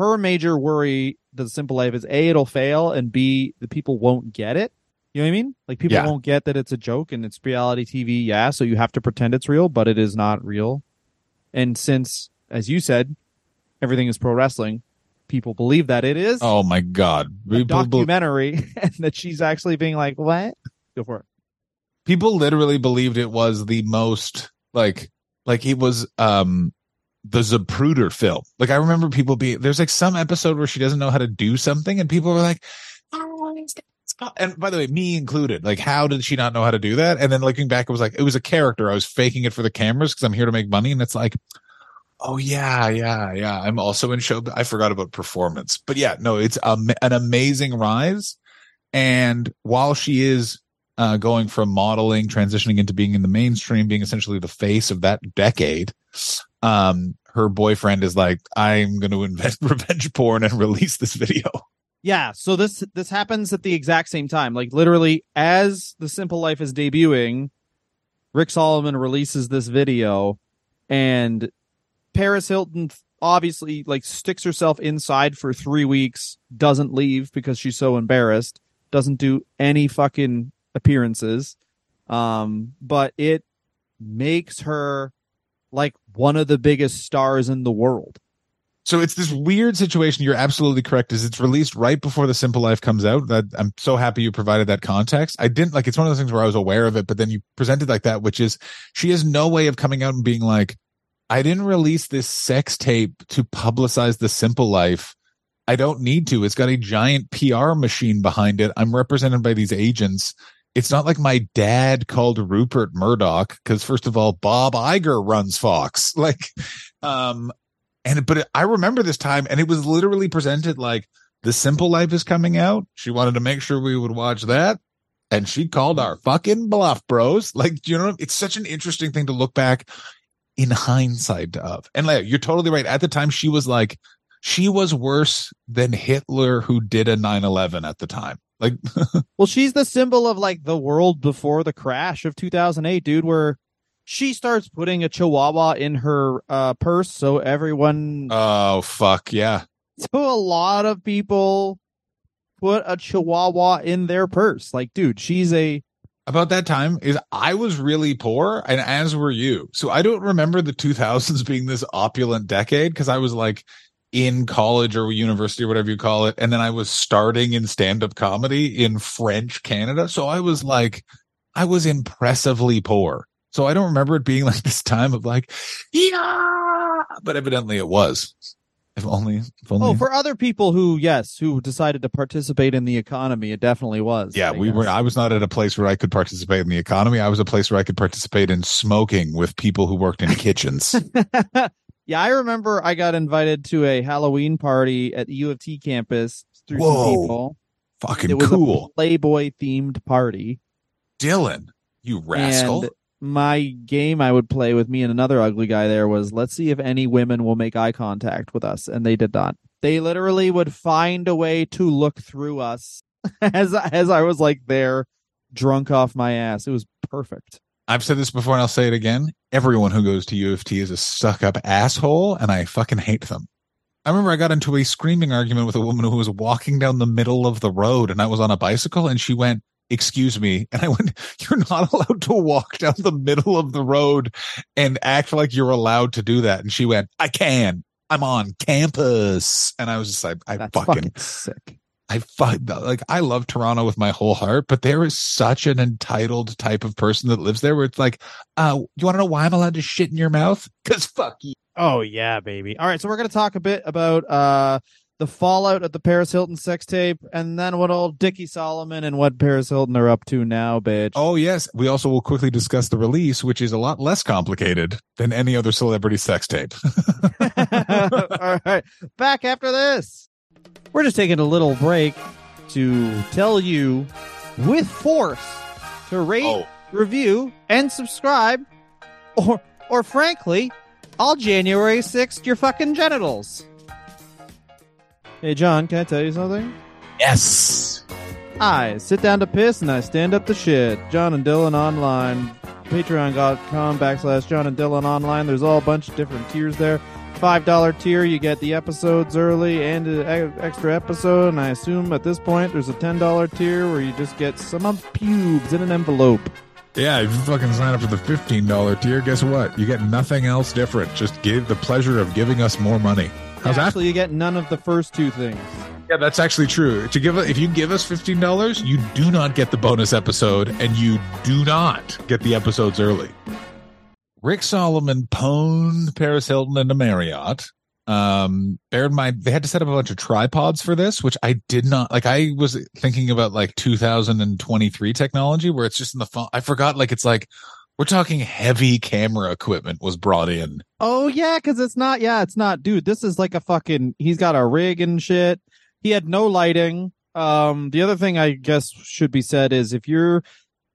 her major worry the Simple Life is a it'll fail, and b the people won't get it. You know what I mean? Like people Yeah. won't get that it's a joke and it's reality TV. Yeah, so you have to pretend it's real, but it is not real. And since, as you said, everything is pro wrestling, people believe that it is Oh my God! a be- documentary (laughs) and that she's actually being like, what? Go for it. people literally believed it was the most like like it was um the Zapruder film. Like I remember people being there's like some episode where she doesn't know how to do something and people were like, "Oh, and by the way, me included, like how did she not know how to do that? And then looking back, it was like it was a character. I was faking it for the cameras because I'm here to make money, and it's like, oh yeah, yeah, yeah. I'm also in show. I forgot about performance, but yeah, no, it's an amazing rise. And while she is uh, going from modeling, transitioning into being in the mainstream, being essentially the face of that decade. Um, her boyfriend is like, I'm going to invent (laughs) revenge porn and release this video. Yeah, so this this happens at the exact same time. Like literally as The Simple Life is debuting, Rick Salomon releases this video and Paris Hilton obviously like sticks herself inside for 3 weeks, doesn't leave because she's so embarrassed, doesn't do any fucking appearances. Um but it makes her like one of the biggest stars in the world. So it's this weird situation. You're absolutely correct. Is it's released right before the Simple Life comes out. That I'm so happy you provided that context. I didn't like. It's one of those things where I was aware of it, but then you presented like that, which is she has no way of coming out and being like, I didn't release this sex tape to publicize the Simple Life. I don't need to. It's got a giant PR machine behind it. I'm represented by these agents. It's not like my dad called Rupert Murdoch because first of all, Bob Iger runs Fox. (laughs) Like, um, and but I remember this time, and it was literally presented like The Simple Life is coming out. She wanted to make sure we would watch that. And she called our fucking bluff, bros. Like, you know, it's such an interesting thing to look back in hindsight of. And like, you're totally right. At the time, she was like, she was worse than Hitler who did a 9 11 at the time. Like, (laughs) Well, she's the symbol of like the world before the crash of 2008, dude, where she starts putting a chihuahua in her uh, purse so everyone oh, fuck. Yeah. (laughs) so a lot of people put a chihuahua in their purse. Like, dude, she's a about that time is I was really poor and as were you. So I don't remember the 2000s being this opulent decade because I was like in college or university or whatever you call it. And then I was starting in stand up comedy in French Canada. So I was like, I was impressively poor. So I don't remember it being (laughs) like this time of like, yeah, but evidently it was. If only, if only. oh for other people who yes who decided to participate in the economy, it definitely was. Yeah, I we were. I was not at a place where I could participate in the economy. I was a place where I could participate in smoking with people who worked in (laughs) kitchens. (laughs) yeah, I remember I got invited to a Halloween party at the U of T campus through Whoa. some people. Fucking It was cool, a Playboy themed party. Dylan. You rascal. And my game I would play with me and another ugly guy there was let's see if any women will make eye contact with us, and they did not. They literally would find a way to look through us (laughs) as as I was like there, drunk off my ass. It was perfect. I've said this before, and I'll say it again. Everyone who goes to U of T is a stuck-up asshole, and I fucking hate them. I remember I got into a screaming argument with a woman who was walking down the middle of the road, and I was on a bicycle, and she went, excuse me. (laughs) And I went, you're not allowed to walk down the middle of the road and act like you're allowed to do that. And she went, I can. I'm on campus. And I was just like, I fucking, fucking sick. I fuck, like, I love Toronto with my whole heart, but there is such an entitled type of person that lives there where it's like, uh, you want to know why I'm allowed to shit in your mouth? Cause fuck you. Oh yeah, baby. All right, so we're gonna talk a bit about uh the fallout of the Paris Hilton sex tape, and then what old Dickie Salomon and what Paris Hilton are up to now, bitch. Oh, yes. We also will quickly discuss the release, which is a lot less complicated than any other celebrity sex tape. (laughs) (laughs) All right, back after this. We're just taking a little break to tell you with force to rate, Oh. review, and subscribe, or or frankly, all January 6th your fucking genitals. Hey John, can I tell you something? yes. I sit down to piss and I stand up to shit. John and Dylan online. Patreon.com backslash John and Dylan online. There's all a bunch of different tiers there. Five dollar tier, you get the episodes early and an extra episode. And I assume at this point there's a ten dollar tier where you just get some of pubes in an envelope. Yeah, if you fucking sign up for the $15 tier, guess what? You get nothing else different. Just give the pleasure of giving us more money. How's that? Actually, you get none of the first two things. Yeah, that's actually true. To give if you give us fifteen dollars, you do not get the bonus episode, and you do not get the episodes early. Rick Salomon pwned Paris Hilton into Marriott. Um, bear in mind they had to set up a bunch of tripods for this, which I did not like. I was thinking about like 2023 technology where it's just in the phone. I forgot like it's like we're talking heavy camera equipment was brought in. Oh yeah, because it's not. Yeah, it's not, dude. This is like a fucking. He's got a rig and shit. He had no lighting. Um, the other thing I guess should be said is if you're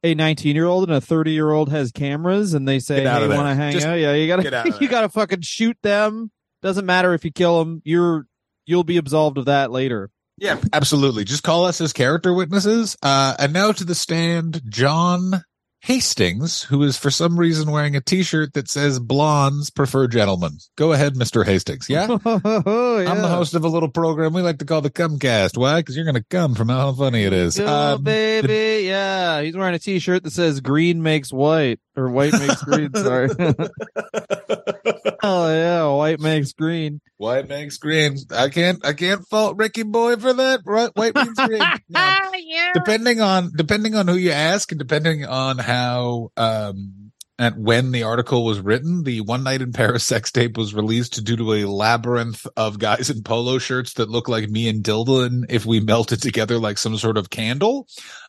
a 19 year old and a 30 year old has cameras and they say, "Hey, there. want to hang Just out?" Yeah, you gotta (laughs) you gotta fucking shoot them. Doesn't matter if you kill them. You're you'll be absolved of that later. Yeah, absolutely. Just call us as character witnesses. Uh, and now to the stand, John Hastings, who is for some reason wearing a T-shirt that says "Blondes prefer gentlemen." Go ahead, Mr. Hastings. Yeah, oh, (laughs) yeah. I'm the host of a little program we like to call the Cumcast. Why? Because you're going to come from how funny it is. Oh, Um, baby, yeah. He's wearing a T-shirt that says "Green makes white" or "White makes green." Sorry. (laughs) oh yeah, white makes green. White makes green. I can't. I can't fault Ricky Boy for that. Right? White makes green. (laughs) No. depending on depending on who you ask and depending on how um and when the article was written the one night in paris (laughs) sex tape was released due to a labyrinth of guys in polo shirts that look like me and dylan if we melted together like some sort of candle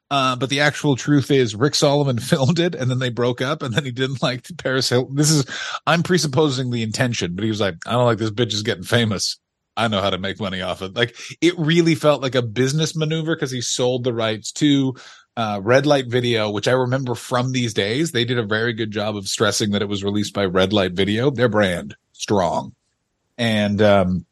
uh, but the actual truth is Rick Salomon (laughs) filmed it and then they broke up and then he didn't like Paris Hilton. This is, I'm presupposing the intention, but he was like, I don't like this bitch is getting famous. I know how to make money off it. Like it really felt like a business maneuver because he sold the rights to uh, Red Light Video, which I remember from these days. They did a very good job of stressing that it was released by Red Light Video, their brand, strong. And um,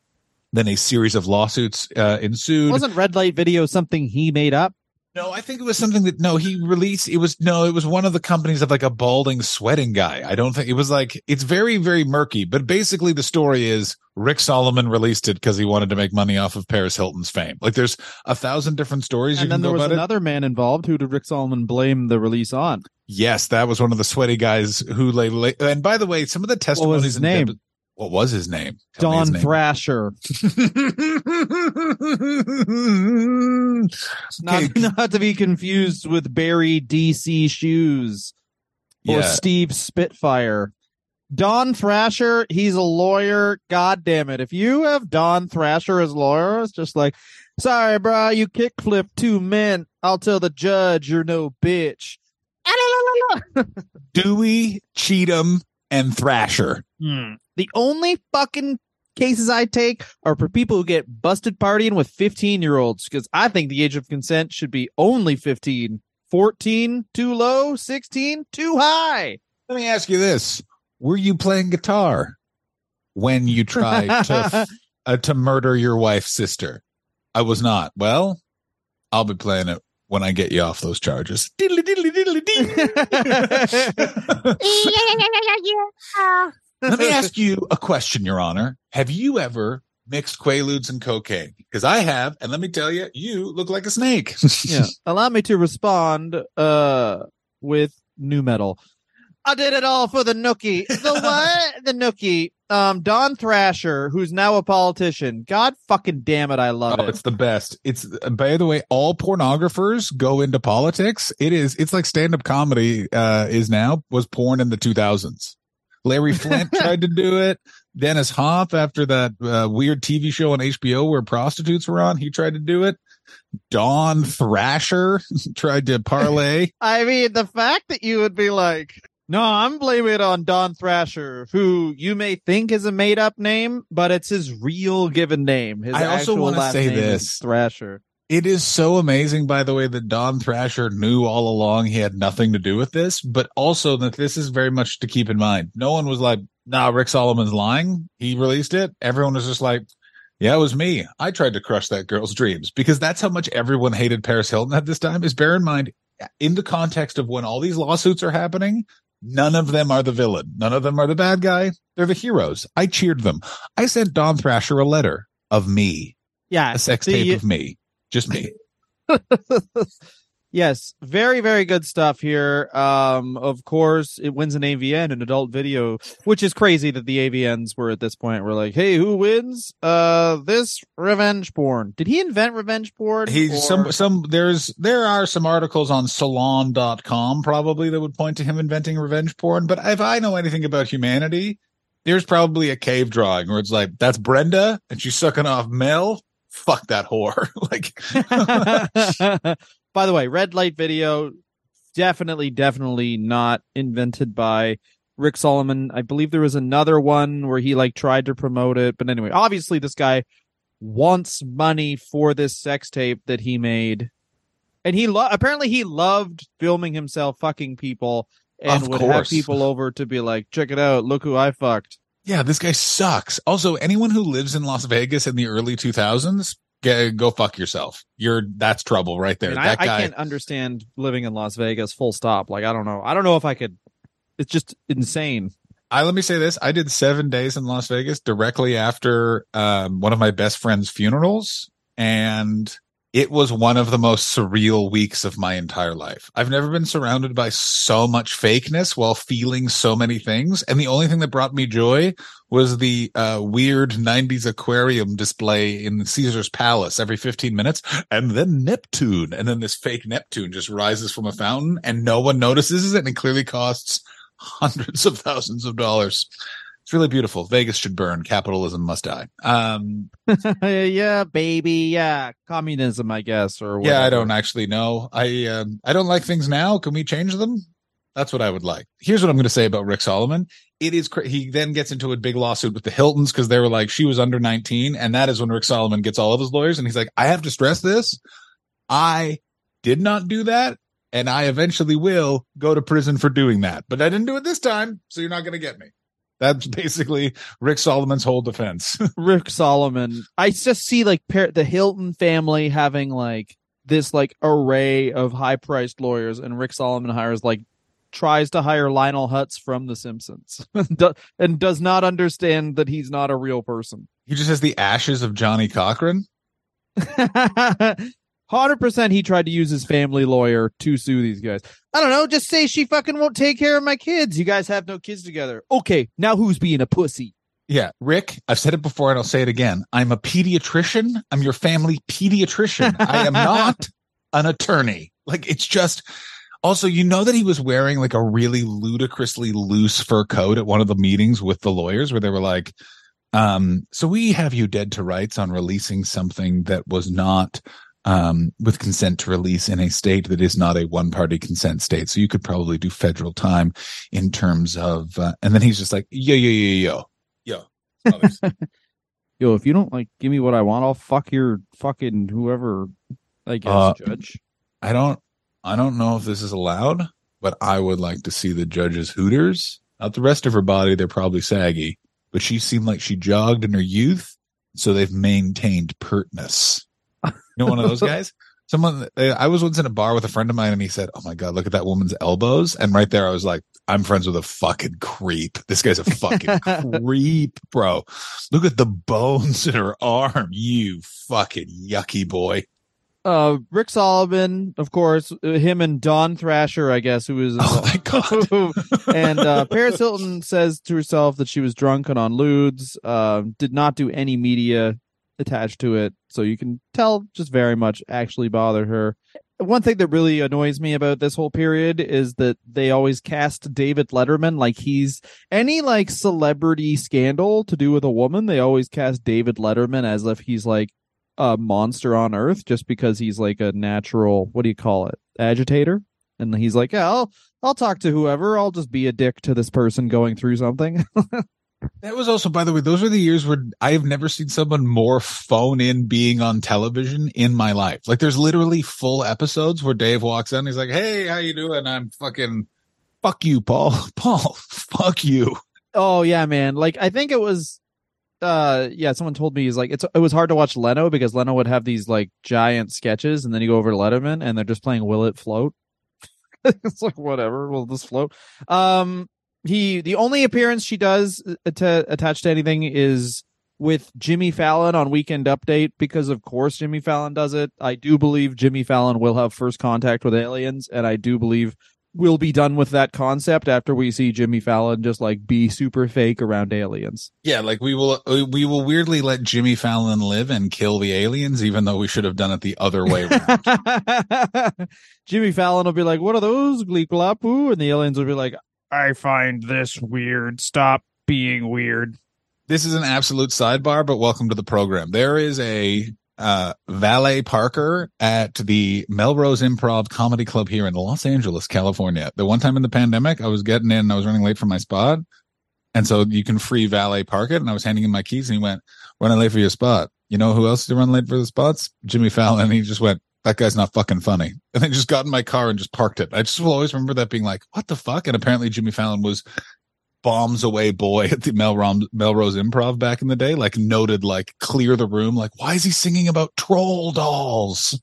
then a series of lawsuits uh, ensued. Wasn't red light video something he made up? No, I think it was something that no, he released. It was no, it was one of the companies of like a balding, sweating guy. I don't think it was like it's very, very murky. But basically, the story is Rick Salomon released it because he wanted to make money off of Paris Hilton's fame. Like, there's a thousand different stories and you then can there go was about it. another man involved. Who did Rick Salomon blame the release on? Yes, that was one of the sweaty guys who lay. lay and by the way, some of the testimonies. his name? deb- what was his name? Tell Don his name. Thrasher. (laughs) Not, Okay. not to be confused with Barry DC Shoes or Yeah. Steve Spitfire. Don Thrasher, he's a lawyer. God damn it. If you have Don Thrasher as lawyer, it's just like, sorry, bro, you kickflip two men. I'll tell the judge you're no bitch. Dewey, Cheatham, and Thrasher. Hmm. The only fucking cases I take are for people who get busted partying with 15 year olds because I think the age of consent should be only 15. 14, too low. 16, too high. Let me ask you this: Were you playing guitar when you (laughs) tried to uh, to murder your wife's sister? I was not. Well, I'll be playing it when I get you off those charges. Diddly diddly diddly dee. Let me ask you a question, Your Honor. Have you ever mixed quaaludes and cocaine? Because I have, and let me tell you, you look like a snake. (laughs) yeah. Allow me to respond uh with new metal. I did it all for the nookie. The (laughs) what? the nookie. Um, Don Thrasher, who's now a politician. God fucking damn it, I love Oh, it. it's the best. It's by the way, all pornographers go into politics. It is. It's like stand up comedy uh, is now was porn in the 2000s. Larry Flynt (laughs) tried to do it. Dennis Hof, after that uh, weird TV show on HBO where prostitutes were on, he tried to do it. Don Thrasher (laughs) tried to parlay. (laughs) I mean, the fact that you would be like, no, I'm blaming it on Don Thrasher, who you may think is a made up name, but it's his real given name. His I also actual wanna last say this. Thrasher. It is so amazing, by the way, that Don Thrasher knew all along he had nothing to do with this, but also that this is very much to keep in mind. No one was like, nah, Rick Salomon's lying. He released it. Everyone was just like, yeah, it was me. I tried to crush that girl's dreams because that's how much everyone hated Paris Hilton at this time. Is bear in mind, in the context of when all these lawsuits are happening, none of them are the villain. None of them are the bad guy. They're the heroes. I cheered them. I sent Don Thrasher a letter of me, Yeah. a sex the- tape of me, just me. (laughs) yes, very, very good stuff here. Um, of course, it wins an AVN, an adult video, which is crazy that the AVNs were at this point. We're like, hey, who wins? Uh, this revenge porn. Did he invent revenge porn? He Or- some some there's there are some articles on salon.com probably that would point to him inventing revenge porn, but if I know anything about humanity, there's probably a cave drawing where it's like that's Brenda and she's sucking off Mel. Fuck that whore. (laughs) like By the way, red light video, definitely, definitely not invented by Rick Salomon. I believe there was another one where he like tried to promote it, but anyway, obviously this guy wants money for this sex tape that he made, and he lo- apparently he loved filming himself fucking people and Of would have people over to be like, check it out, look who I fucked. Yeah, this guy sucks. Also, anyone who lives in Las Vegas in the early 2000s, get, go fuck yourself. You're that's trouble right I, there. mean, I, that I guy can't understand living in Las Vegas. Full stop. Like I don't know. I don't know if I could. It's just insane. I let me say this. I did seven days in Las Vegas directly after um, one of my best friend's funerals. And it was one of the most surreal weeks of my entire life. I've never been surrounded by so much fakeness while feeling so many things. And the only thing that brought me joy was the uh, weird 90s aquarium display in Caesar's Palace every 15 minutes. And then Neptune. And then this fake Neptune just rises from a fountain and no one notices it. And it clearly costs hundreds of thousands of dollars. It's really beautiful. Vegas should burn. Capitalism must die. Um, (laughs) yeah, baby. Yeah, communism, I guess, or yeah, I don't actually know. I um, I don't like things now. Can we change them? That's what I would like. Here's what I'm going to say about Rick Salomon. It is cra- he then gets into a big lawsuit with the Hiltons because they were like she was under 19, and that is when Rick Salomon gets all of his lawyers, and he's like, I have to stress this. I did not do that, and I eventually will go to prison for doing that, but I didn't do it this time, so you're not going to get me. That's (laughs) basically Rick Salomon's whole defense. (laughs) Rick Salomon. I just see like par- the Hilton family having like this like array of high priced lawyers, and Rick Salomon hires like tries to hire Lionel Hutz from The Simpsons, (laughs) and does not understand that he's not a real person. he just has the ashes of Johnnie Cochran. Hundred percent, he tried to use his family lawyer to sue these guys. I don't know. Just say she fucking won't take care of my kids. You guys have no kids together. Okay, now who's being a pussy? Yeah, Rick, I've said it before and I'll say it again. I'm a pediatrician. I'm your family pediatrician. I am not (laughs) an attorney. Like it's just also, you know that he was wearing like a really ludicrously loose fur coat at one of the meetings with the lawyers where they were like, um, so we have you dead to rights on releasing something that was not um, with consent to release in a state that is not a one party consent state. So you could probably do federal time in terms of, uh, and then he's just like, yo, yo, yo, yo, yo. (laughs) Yo, if you don't like give me what I want, I'll fuck your fucking whoever. I guess Uh, judge. I don't I don't know if this is allowed, but I would like to see the judge's hooters. Not the rest of her body, they're probably saggy, but she seemed like she jogged in her youth, so they've maintained pertness. You (laughs) know, one of those guys. Someone I was once in a bar with a friend of mine, and he said, "Oh my god, look at that woman's elbows!" And right there, I was like, "I'm friends with a fucking creep. This guy's a fucking (laughs) creep, bro. Look at the bones in her arm. You fucking yucky boy." Uh, Rick Salomon, of course, uh, him and Don Thrasher, I guess, who is (laughs) Oh my god. and uh, Paris Hilton says to herself that she was drunk and on lewds. Uh, did not do any media attached to it, so you can tell just very much actually bothered her. One thing that really annoys me about this whole period is that they always cast David Letterman like he's any like celebrity scandal to do with a woman. They always cast David Letterman as if he's like a monster on earth just because he's like a natural what do you call it agitator and he's like yeah i'll i'll talk to whoever i'll just be a dick to this person going through something (laughs) That was also, by the way, those were the years where I have never seen someone more phone in being on television in my life. Like there's literally full episodes where Dave walks in, he's like, Hey, how you doing? I'm fucking fuck you, Paul. (laughs) Paul, fuck you. oh yeah man like i think it was uh yeah someone told me he's like it's it was hard to watch leno because leno would have these like giant sketches and then you go over to letterman and they're just playing will it float (laughs) it's like whatever will this float um he the only appearance she does uh, to attach to anything is with Jimmy Fallon on Weekend Update because of course Jimmy Fallon does it. I do believe Jimmy Fallon will have first contact with aliens and I do believe we'll be done with that concept after we see Jimmy Fallon just like be super fake around aliens. Yeah, like we will, we will weirdly let Jimmy Fallon live and kill the aliens, even though we should have done it the other way around. (laughs) Jimmy Fallon will be like, "What are those, Gleeklapu?" And the aliens will be like, "I find this weird. Stop being weird." this is an absolute sidebar, but welcome to the program. There is a uh, valet parker at the Melrose Improv Comedy Club here in Los Angeles, California. The one time in the pandemic, I was getting in, I was running late for my spot. And so you can free valet park it. And I was handing him my keys and he went, running late for your spot. You know who else to run late for the spots? Jimmy Fallon. And he just went, that guy's not fucking funny. And then just got in my car and just parked it. I just will always remember that being like, what the fuck? And apparently Jimmy Fallon was bombs away boy at the Melrose, Melrose Improv back in the day, like noted, like clear the room. Like, why is he singing about troll dolls?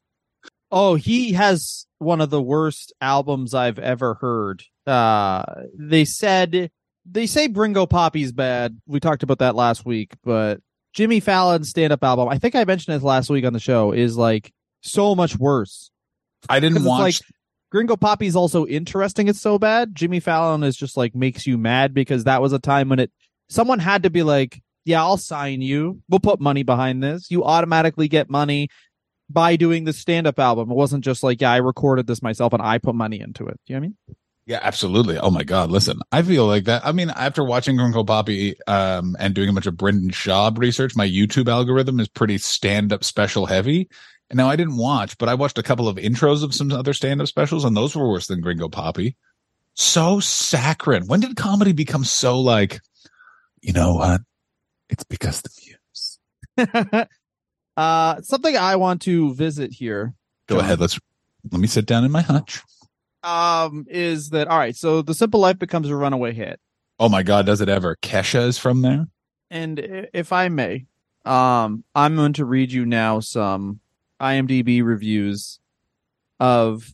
Oh, he has one of the worst albums I've ever heard. Uh, they said they say Bringo Poppy's bad. We talked about that last week, but Jimmy Fallon's stand-up album, I think I mentioned it last week on the show, is like so much worse. I didn't watch. like Gringo Poppy's also interesting. It's so bad. Jimmy Fallon is just like makes you mad because that was a time when it someone had to be like, yeah, I'll sign you. We'll put money behind this. You automatically get money by doing the stand up album. It wasn't just like, yeah, I recorded this myself and I put money into it. Do you know what I mean? Yeah, absolutely. Oh my God. Listen, I feel like that. I mean, after watching Gringo Poppy um, and doing a bunch of Brendan Schaub research, my YouTube algorithm is pretty stand up special heavy. And now I didn't watch, but I watched a couple of intros of some other stand up specials, and those were worse than Gringo Poppy. so saccharine. When did comedy become so like, you know what? It's because the views. (laughs) uh, something I want to visit here Go John. ahead. Let's let me sit down in my hutch. um, is that all right? So the simple life becomes a runaway hit, Oh my God, does it ever? Kesha is from there. and if I may, um, I'm going to read you now some IMDb reviews of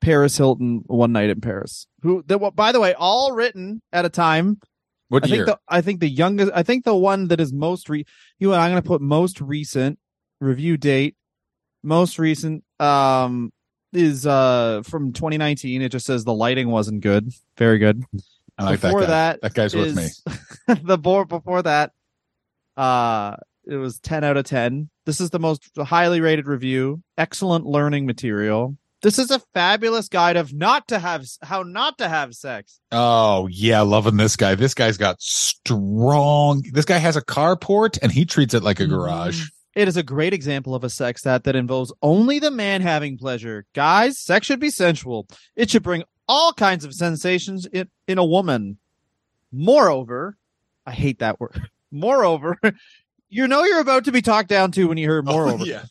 Paris Hilton One Night in Paris. Who that? By the way, all written at a time. What I year? think the I think the youngest. I think the one that is most re. You know, I'm going to put most recent review date. Most recent um is uh from 2019. It just says the lighting wasn't good. Very good. I like before that guy. that that guy's with me. (laughs) the board before that, uh, it was 10 out of 10. This is the most highly rated review. Excellent learning material. This is a fabulous guide of not to have how not to have sex. Oh yeah, loving this guy. This guy's got strong. This guy has a carport and he treats it like a mm-hmm. garage. It is a great example of a sex act that involves only the man having pleasure. Guys, sex should be sensual. It should bring all kinds of sensations in, in a woman. Moreover, I hate that word. (laughs) Moreover, you know you're about to be talked down to when you hear oh, more Oh, yeah.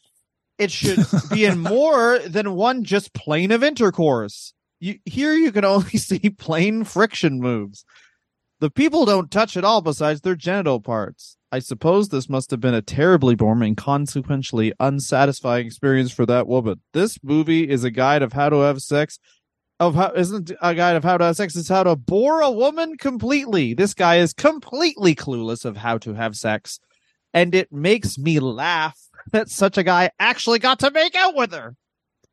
It should be in (laughs) more than one just plane of intercourse. You, here you can only (laughs) see plain friction moves. The people don't touch at all besides their genital parts. I suppose this must have been a terribly boring and consequentially unsatisfying experience for that woman. This movie is a guide of how to have sex. Of how isn't a guide of how to have sex. It's how to bore a woman completely. This guy is completely clueless of how to have sex, and it makes me laugh that such a guy actually got to make out with her.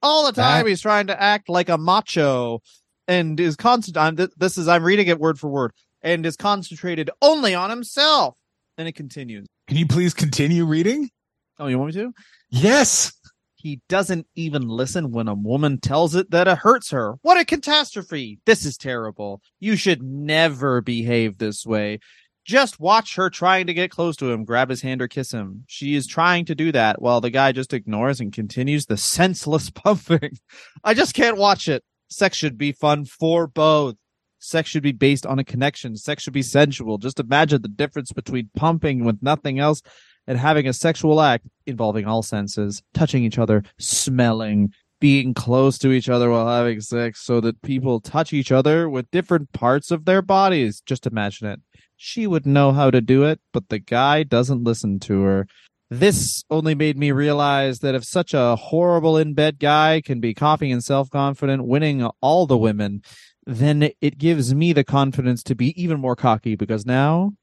All the time That- he's trying to act like a macho and is constant. I'm, this is I'm reading it word for word and is concentrated only on himself. And it continues. Can you please continue reading? Oh, you want me to? Yes. He doesn't even listen when a woman tells it that it hurts her. What a catastrophe. This is terrible. You should never behave this way. Just watch her trying to get close to him, grab his hand or kiss him. She is trying to do that while the guy just ignores and continues the senseless (laughs) pumping. I just can't watch it. Sex should be fun for both. Sex should be based on a connection. Sex should be sensual. Just imagine the difference between pumping with nothing else and having a sexual act involving all senses, touching each other, smelling, being close to each other while having sex so that people touch each other with different parts of their bodies. Just imagine it. She would know how to do it, but the guy doesn't listen to her. This only made me realize that if such a horrible in bed guy can be cocky and self confident, winning all the women, then it gives me the confidence to be even more cocky because now,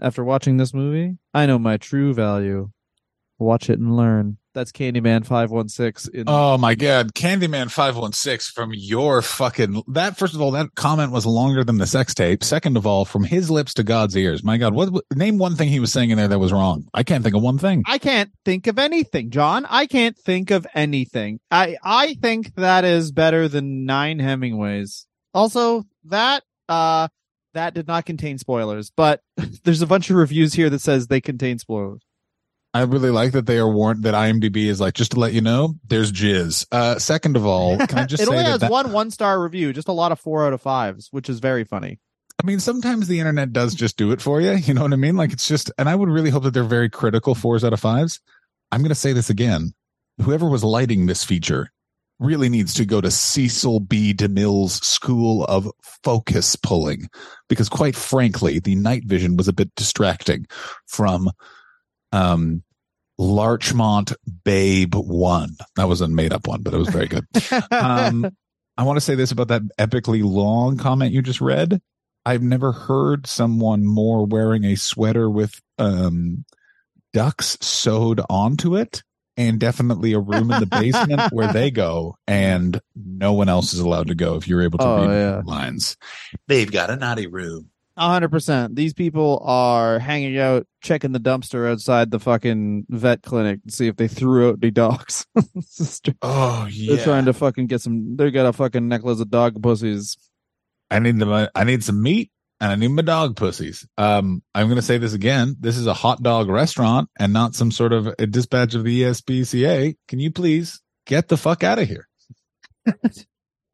after watching this movie, I know my true value. Watch it and learn. That's Candyman 516 in Oh my God, Candyman five one six from your fucking that. First of all, that comment was longer than the sex tape. Second of all, from his lips to God's ears. My God, what name one thing he was saying in there that was wrong? I can't think of one thing. I can't think of anything, John. I can't think of anything. I I think that is better than nine Hemingways. Also, that uh that did not contain spoilers, but (laughs) there's a bunch of reviews here that says they contain spoilers. I really like that they are warned that IMDb is like just to let you know there's jizz. Uh, second of all, can I (laughs) just it say only that, has that- one one star review, just a lot of four out of fives, which is very funny. I mean, sometimes the internet does just do it for you. You know what I mean? Like it's just, and I would really hope that they're very critical fours out of fives. I'm going to say this again. Whoever was lighting this feature really needs to go to Cecil B. DeMille's School of Focus Pulling because quite frankly, the night vision was a bit distracting from, um, Larchmont Babe One. That was a made up one, but it was very good. (laughs) um, I want to say this about that epically long comment you just read. I've never heard someone more wearing a sweater with um, ducks sewed onto it, and definitely a room in the basement where they go, and no one else is allowed to go if you're able to Oh, read yeah. lines. They've got a naughty room. A hundred percent. These people are hanging out, checking the dumpster outside the fucking vet clinic to see if they threw out any dogs. (laughs) Oh yeah, They're trying to fucking get some. They got a fucking necklace of dog pussies. I need the I need some meat and I need my dog pussies. Um, I'm going to say this again. This is a hot dog restaurant and not some sort of a dispatch of the ESPCA. Can you please get the fuck out of here? (laughs)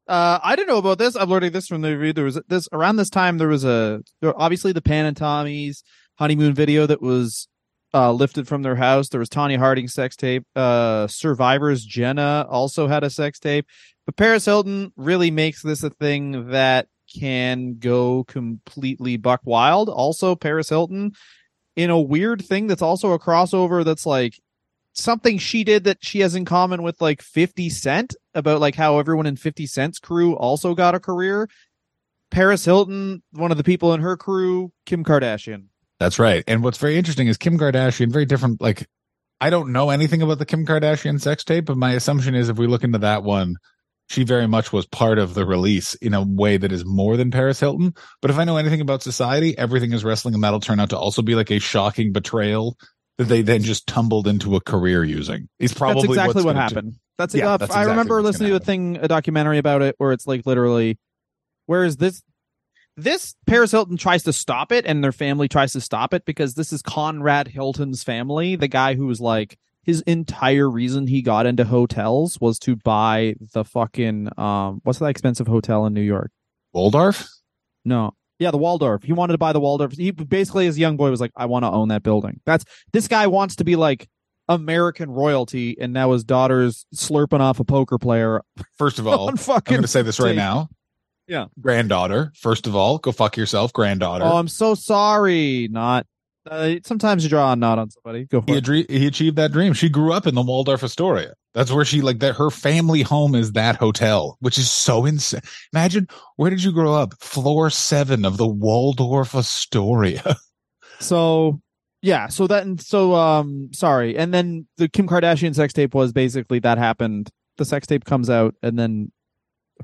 Uh, I didn't know about this. I'm learning this from the review. There was this around this time. There was a there, obviously the Pam and Tommy's honeymoon video that was uh, lifted from their house. There was Tonya Harding sex tape. Uh, Survivors Jenna also had a sex tape. But Paris Hilton really makes this a thing that can go completely buck wild. Also, Paris Hilton in a weird thing that's also a crossover that's like something she did that she has in common with like 50 Cent about like how everyone in 50 Cent's crew also got a career. Paris Hilton, one of the people in her crew, Kim Kardashian. That's right. And what's very interesting is Kim Kardashian, very different. Like, I don't know anything about the Kim Kardashian sex tape, but my assumption is if we look into that one, she very much was part of the release in a way that is more than Paris Hilton. But if I know anything about society, everything is wrestling, and that'll turn out to also be like a shocking betrayal that they then just tumbled into a career using. Is probably that's exactly what happened. That's, Yeah, uh, that's I remember listening to a thing, a documentary about it, where it's like literally, whereas this, this Paris Hilton tries to stop it, and their family tries to stop it because this is Conrad Hilton's family, the guy who was like his entire reason he got into hotels was to buy the fucking um, what's that expensive hotel in New York? Waldorf? No. Yeah, the Waldorf. He wanted to buy the Waldorf. He basically, as a young boy, was like, I want to own that building. That's this guy wants to be like American royalty, and now his daughter's slurping off a poker player First of (laughs) all, I'm going to say this right tape. now. Yeah. Granddaughter. First of all, go fuck yourself, granddaughter. Oh, I'm so sorry. Not. Uh, sometimes you draw a knot on somebody. Go for he, it. adre- he achieved that dream. She grew up in the Waldorf Astoria. That's where she like that. Her family home is that hotel, which is so insane. Imagine where did you grow up? Floor seven of the Waldorf Astoria. (laughs) So yeah, so that and so um sorry. And then the Kim Kardashian sex tape was basically that happened. The sex tape comes out and then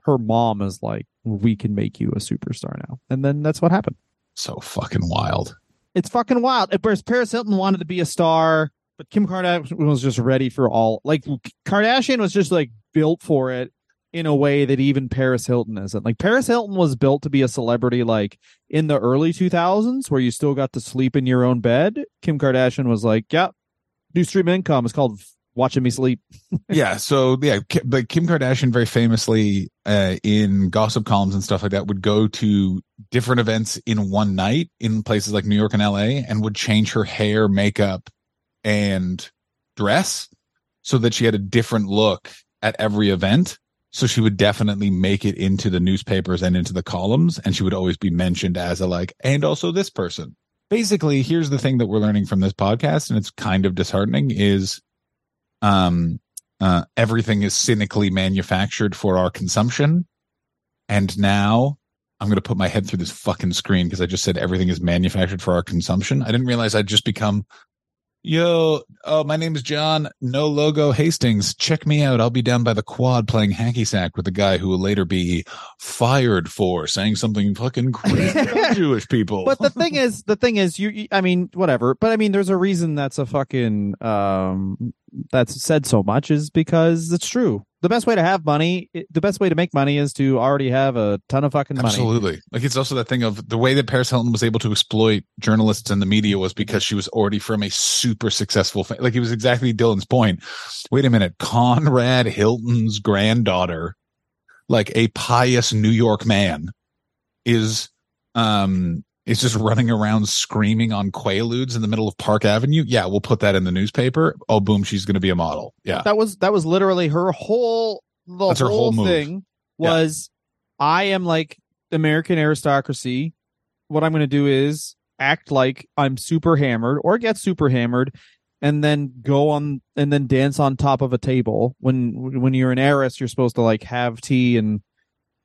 her mom is like, We can make you a superstar now. And then that's what happened. so fucking wild. It's fucking wild. Whereas Paris Hilton wanted to be a star, but Kim Kardashian was just ready for all like Kardashian was just like built for it in a way that even Paris Hilton isn't. Like Paris Hilton was built to be a celebrity like in the early 2000s where you still got to sleep in your own bed. Kim Kardashian was like, "Yep, new stream income is called watching me sleep." (laughs) yeah. So yeah, but Kim Kardashian very famously uh, in gossip columns and stuff like that would go to different events in one night in places like New York and LA and would change her hair, makeup, and dress so that she had a different look at every event. So she would definitely make it into the newspapers and into the columns, and she would always be mentioned as a like, and also this person. Basically, here's the thing that we're learning from this podcast, and it's kind of disheartening: is um, uh, everything is cynically manufactured for our consumption, and now I'm going to put my head through this fucking screen because I just said everything is manufactured for our consumption. I didn't realize I'd just become, yo, oh, my name is John, no logo Hastings. Check me out. I'll be down by the quad playing hacky sack with the guy who will later be fired for saying something fucking crazy about (laughs) Jewish people. but the thing is, the thing is, you, you- I mean, whatever. But I mean, there's a reason that's a fucking um that's said so much is because it's true. The best way to have money, the best way to make money is to already have a ton of fucking money. Absolutely. Like it's also that thing of the way that Paris Hilton was able to exploit journalists and the media was because she was already from a super successful fa- like it was exactly Dylan's point. Wait a minute, Conrad Hilton's granddaughter, like a pious New York man, is um is just running around screaming on quaaludes in the middle of Park Avenue. Yeah, we'll put that in the newspaper. Oh boom, she's gonna be a model. Yeah. That was that was literally her whole the That's her whole, whole move. thing Yeah. was I am like American aristocracy. What I'm going to do is act like I'm super hammered or get super hammered and then go on and then dance on top of a table when when you're an heiress you're supposed to like have tea and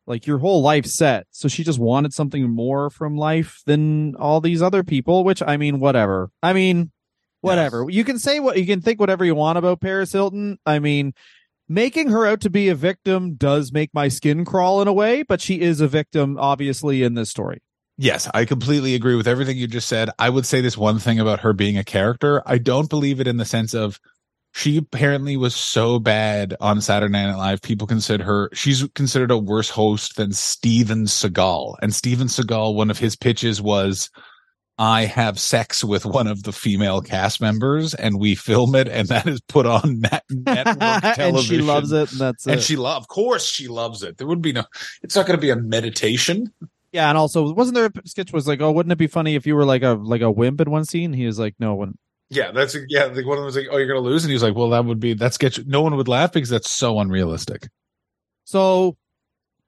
like your whole life set. So she just wanted something more from life than all these other people which i mean whatever. I mean whatever. You can say what you can think whatever you want about paris hilton. I mean making her out to be a victim does make my skin crawl in a way but she is a victim obviously in this story. Yes, I completely agree with everything you just said. I would say this one thing about her being a character. I don't believe it in the sense of she apparently was so bad on Saturday Night Live. People consider her, she's considered a worse host than Steven Seagal. And Steven Seagal, one of his pitches was, I have sex with one of the female cast members and we film it and that is put on net- network television. (laughs) and she loves it, and that's And it. she love, of course, she loves it. There would be no. It's not going to be a meditation. yeah, and also wasn't there a sketch was like, oh, wouldn't it be funny if you were like a like a wimp in one scene? He was like, no, it wouldn't. Yeah, that's yeah. Like one of them was like, "Oh, you're to lose," and he was like, "Well, that would be that sketch." No one would laugh because that's so unrealistic. So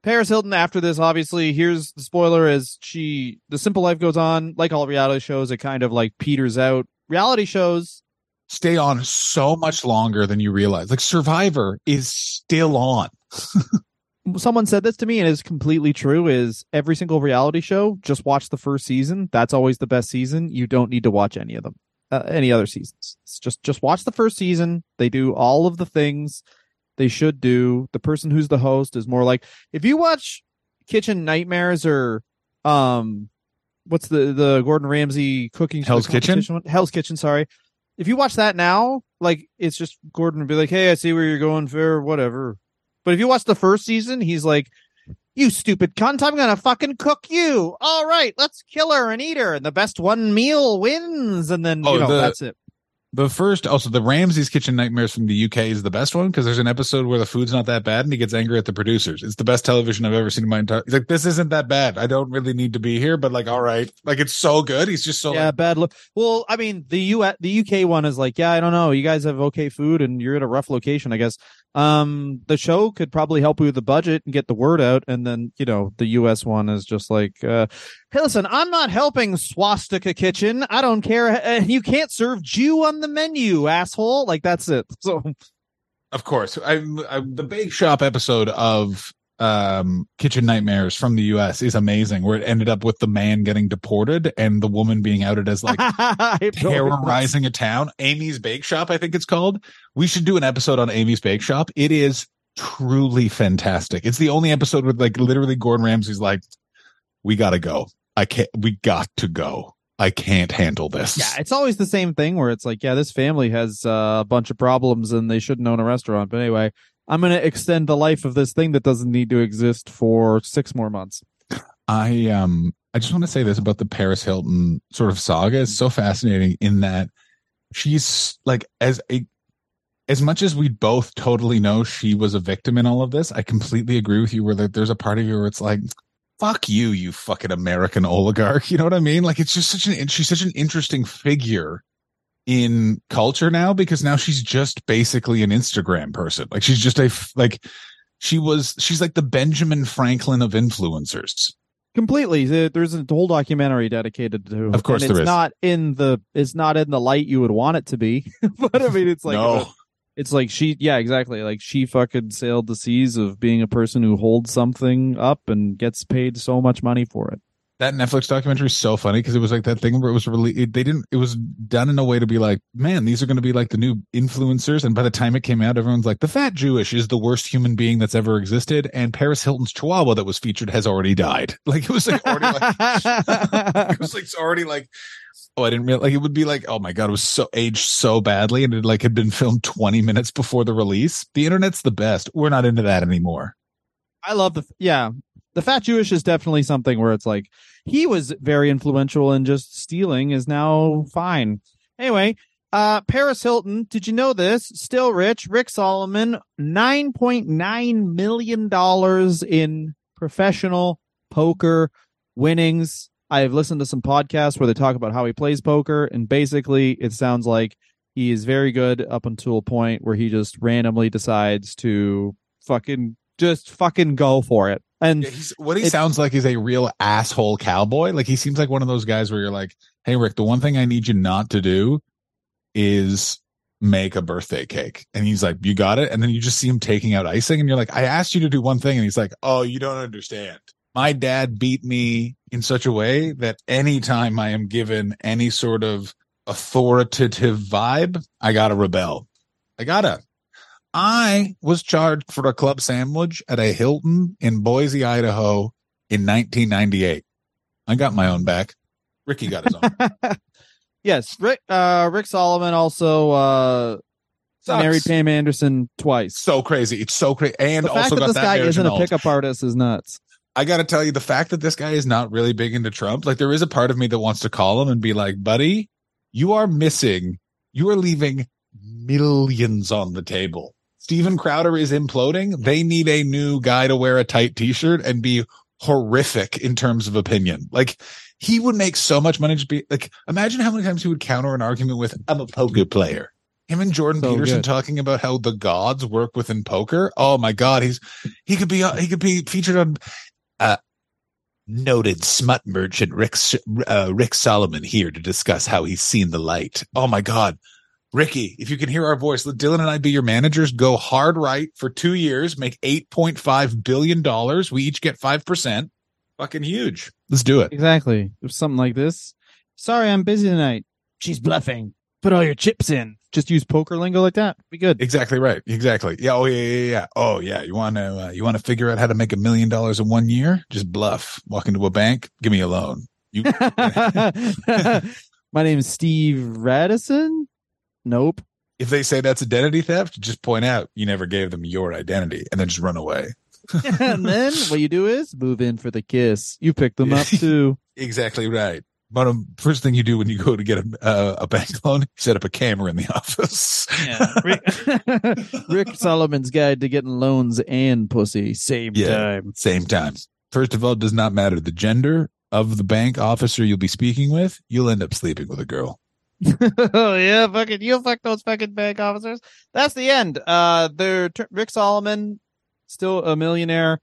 Paris Hilton after this, obviously, here's the spoiler is she the simple life goes on, like all reality shows, it kind of like peters out. Reality shows Stay on so much longer than you realize. Like Survivor is still on. (laughs) someone said this to me and it's completely true is every single reality show just watch the first season that's always the best season you don't need to watch any of them uh, any other seasons. It's just just watch the first season. They do all of the things they should do. The person who's the host is more like if you watch kitchen nightmares or um what's the the gordon ramsay cooking Hell's Kitchen? one? hell's kitchen sorry. If you watch that now like it's just gordon would be like hey i see where you're going for whatever. But if you watch the first season, he's like, "You stupid cunt! I'm gonna fucking cook you. All right, let's kill her and eat her, and the best one meal wins." And then Oh, you know the- that's it. The first, oh, also the Ramsay's Kitchen Nightmares from the UK is the best one because there's an episode where the food's not that bad and he gets angry at the producers. It's the best television I've ever seen in my entire. He's like, "This isn't that bad. I don't really need to be here, but like, all right, like it's so good." He's just so yeah, like, bad look. Well, I mean, the U the UK one is like, yeah, I don't know. You guys have okay food and you're at a rough location, I guess. Um, the show could probably help you with the budget and get the word out, and then you know the US one is just like, uh, hey, listen, I'm not helping Swastika Kitchen. I don't care. Uh, you can't serve Jew on the menu, asshole. Like that's it. (laughs) So Of course, I'm, I'm the Bake Shop episode of um Kitchen Nightmares from the US is amazing, where it ended up with the man getting deported and the woman being outed as like (laughs) terrorizing a town. Amy's Bake Shop, I think it's called. We should do an episode on Amy's Bake Shop. It is truly fantastic. It's the only episode with like literally Gordon Ramsay's like, we gotta go. I can't, we got to go. I can't handle this. Yeah, it's always the same thing where it's like, yeah, this family has uh, a bunch of problems and they shouldn't own a restaurant. But anyway, I'm going to extend the life of this thing that doesn't need to exist for six more months. I um I just want to say this about the Paris Hilton sort of saga. It's so fascinating in that she's like as a as much as we both totally know she was a victim in all of this, I completely agree with you where there's a part of you where it's like, fuck you, you fucking American oligarch. (laughs) You know what I mean? Like it's just such an she's such an interesting figure in culture now because now she's just basically an Instagram person. Like she's just a like she was she's like the Benjamin Franklin of influencers. Completely. There's a whole documentary dedicated to Of course and it's there is. not in the it's not in the light you would want it to be. (laughs) but I mean it's like no. Uh, it's like she yeah, exactly. Like she fucking sailed the seas of being a person who holds something up and gets paid so much money for it. That Netflix documentary is so funny because it was like that thing where it was really it, they didn't it was done in a way to be like man these are going to be like the new influencers. And by the time it came out everyone's like the fat Jewish is the worst human being that's ever existed and Paris Hilton's Chihuahua that was featured has already died. (laughs) Like it was like already like (laughs) it was like it's already like oh I didn't realize like it would be like oh my god it was so aged so badly and it like had been filmed 20 minutes before the release. The internet's the best. We're not into that anymore. I love the yeah. The fat Jewish is definitely something where it's like he was very influential and just stealing is now fine. Anyway, uh Paris Hilton, did you know this? Still rich. Rick Salomon, nine point nine million dollars in professional poker winnings. I've listened to some podcasts where they talk about how he plays poker, and basically it sounds like he is very good up until a point where he just randomly decides to fucking just fucking go for it. And Yeah, he's what he It- sounds like is a real asshole cowboy. Like he seems like one of those guys where you're like, "Hey Rick, the one thing I need you not to do is make a birthday cake." And he's like, "You got it." And then you just see him taking out icing and you're like, "I asked you to do one thing." And he's like, "Oh, you don't understand. My dad beat me in such a way that anytime I am given any sort of authoritative vibe, I got to rebel. I got to I was charged for a club sandwich at a Hilton in Boise, Idaho in 1998. I got my own back. Ricky got his own. (laughs) yes, Rick uh Rick Salomon also uh Sucks. married Pam Anderson twice. So crazy. It's so crazy. And the fact also that got this that guy isn't a annulled. pickup artist is nuts. I got to tell you, the fact that this guy is not really big into Trump, like there is a part of me that wants to call him and be like, buddy, you are missing, you are leaving millions on the table. Steven Crowder is imploding. They need a new guy to wear a tight t-shirt and be horrific in terms of opinion. Like he would make so much money to be like, imagine how many times he would counter an argument with, I'm a poker player. Him and Jordan So Peterson good. talking about how the gods work within poker. Oh my God. He's, he could be, uh, he could be featured on, uh, noted smut merchant Rick, uh, Rick Salomon here to discuss how he's seen the light. Oh my God. Ricky, if you can hear our voice, let Dylan and I be your managers. Go hard right for two years, make $8.5 billion. We each get 5%. Fucking huge. Let's do it. Exactly. If something like this. Sorry, I'm busy tonight. She's bluffing. Put all your chips in. Just use poker lingo like that. Be good. Exactly right. Exactly. Yeah. Oh yeah. Yeah. Yeah. Oh yeah. You want to, uh, you want to figure out how to make a million dollars in one year? Just bluff. Walk into a bank. Give me a loan. You, (laughs) (laughs) My name is Steve Radisson. Nope. if they say that's identity theft, just point out you never gave them your identity and then just run away. (laughs) and then what you do is move in for the kiss. You pick them up (laughs) too. Exactly right. But um, first thing you do when you go to get a, uh, a bank loan, (laughs) set up a camera in the office. Yeah. Rick, Rick Salomon's guide to getting loans and pussy same Yeah. time. Same time. First of all, it does not matter the gender of the bank officer you'll be speaking with. You'll end up sleeping with a girl. Oh (laughs) yeah, fucking you fuck those fucking bank officers. That's the end. Uh, they're Rick Salomon still a millionaire,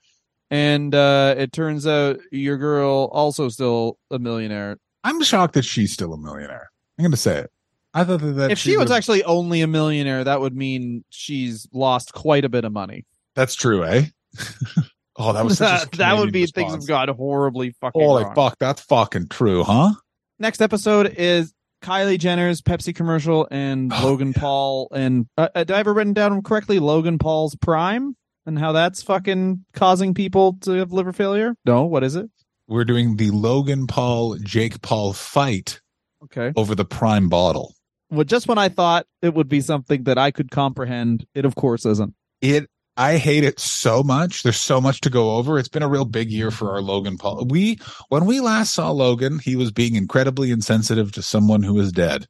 and uh, it turns out your girl also still a millionaire. I'm shocked that she's still a millionaire. I'm going to say it. I thought that, that if she was actually only a millionaire, that would mean she's lost quite a bit of money. that's true, eh? (laughs) oh, that was a (laughs) that would be things have gone horribly fucking Holy wrong. fuck, that's fucking true, huh? Next episode is Kylie Jenner's Pepsi commercial and Oh, Logan Paul and uh, uh, did I ever written down correctly Logan Paul's prime and how that's fucking causing people to have liver failure? No, what is it? We're doing the Logan Paul Jake Paul fight Okay. over the prime bottle. Well, just when I thought it would be something that I could comprehend, it of course isn't. It I hate it so much. There's so much to go over. It's been a real big year for our Logan Paul. We when we last saw Logan, he was being incredibly insensitive to someone who is dead.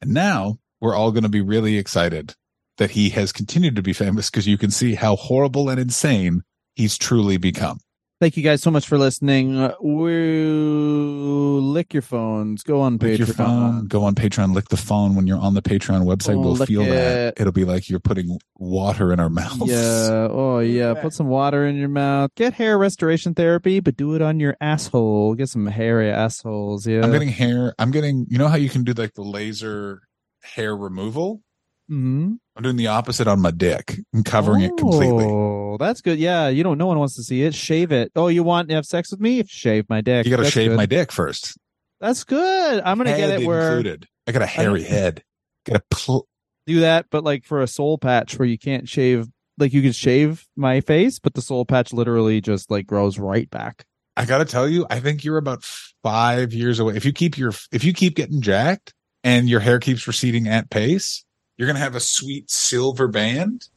And now we're all going to be really excited that he has continued to be famous because you can see how horrible and insane he's truly become. Thank you guys so much for listening. Uh, We'll lick your phones. Go on Lick Patreon. your phone, go on Patreon, lick the phone when you're on the Patreon website. Oh, we'll feel that. it. It'll be like you're putting water in our mouths. Yeah. Oh, (laughs) yeah. Put some water in your mouth. Get hair restoration therapy, but do it on your asshole. Get some hairy assholes. Yeah. I'm getting hair. I'm getting, you know how you can do like the laser hair removal? Hmm I'm doing the opposite on my dick. I'm covering it completely. Oh, that's good. Yeah. You don't. No one wants to see it. Shave it. Oh, you want to have sex with me? Shave my dick. You got to shave good. my dick first. That's good. I'm gonna get Head it where included. I got a hairy head. Got a pl- do that, but like for a soul patch where you can't shave. Like you can shave my face, but the soul patch literally just like grows right back. I got to tell you, I think you're about five years away. If you keep your, if you keep getting jacked and your hair keeps receding at pace, you're going to have a sweet silver band.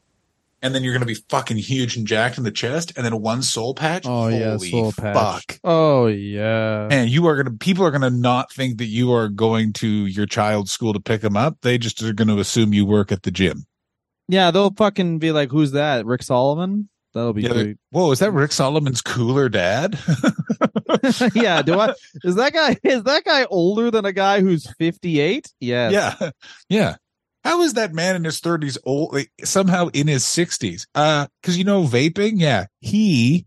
And then you're going to be fucking huge and jacked in the chest. And then one soul patch. Oh yeah, Holy soul patch. Oh yeah. And you are going to, people are going to not think that you are going to your child's school to pick them up. They just are going to assume you work at the gym. Yeah, they'll fucking be like, "Who's that? Rick Salomon?" That'll be Yeah, great. (laughs) Whoa, is that Rick Salomon's cooler dad? (laughs) yeah, do I? Is that guy? Is that guy older than a guy who's fifty-eight? Yes. Yeah. (laughs) Yeah. How is that man in his 30s old like, somehow in his 60s? Uh cuz you know vaping, yeah. He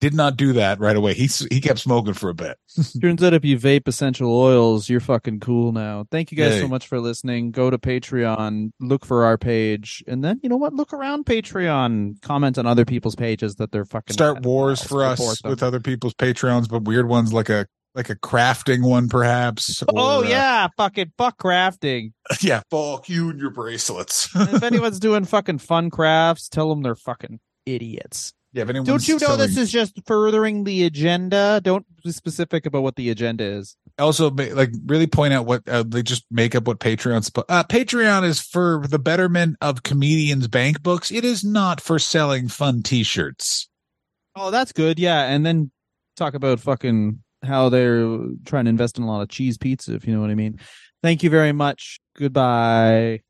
did not do that right away. He he kept smoking for a bit. (laughs) Turns out if you vape essential oils, you're fucking cool now. Thank you guys Yay. so much for listening. Go to Patreon, look for our page, and then you know what? Look around Patreon. Comment on other people's pages that they're fucking Start wars for us with other people's Patreons, but weird ones like a like a crafting one perhaps. Oh or, uh, yeah, fucking fuck crafting. (laughs) yeah, fuck you and your bracelets. if (laughs) anyone's doing fucking fun crafts, tell them they're fucking idiots. yeah, if anyone's Don't you know this is just furthering the agenda? Don't be specific about what the agenda is. also like really point out what uh, they just make up what Patreon's uh, Patreon is for the betterment of comedians bank books. It is not for selling fun t-shirts. Oh, that's good. Yeah, and then talk about fucking how they're trying to invest in a lot of cheese pizza, if you know what I mean. Thank you very much. Goodbye.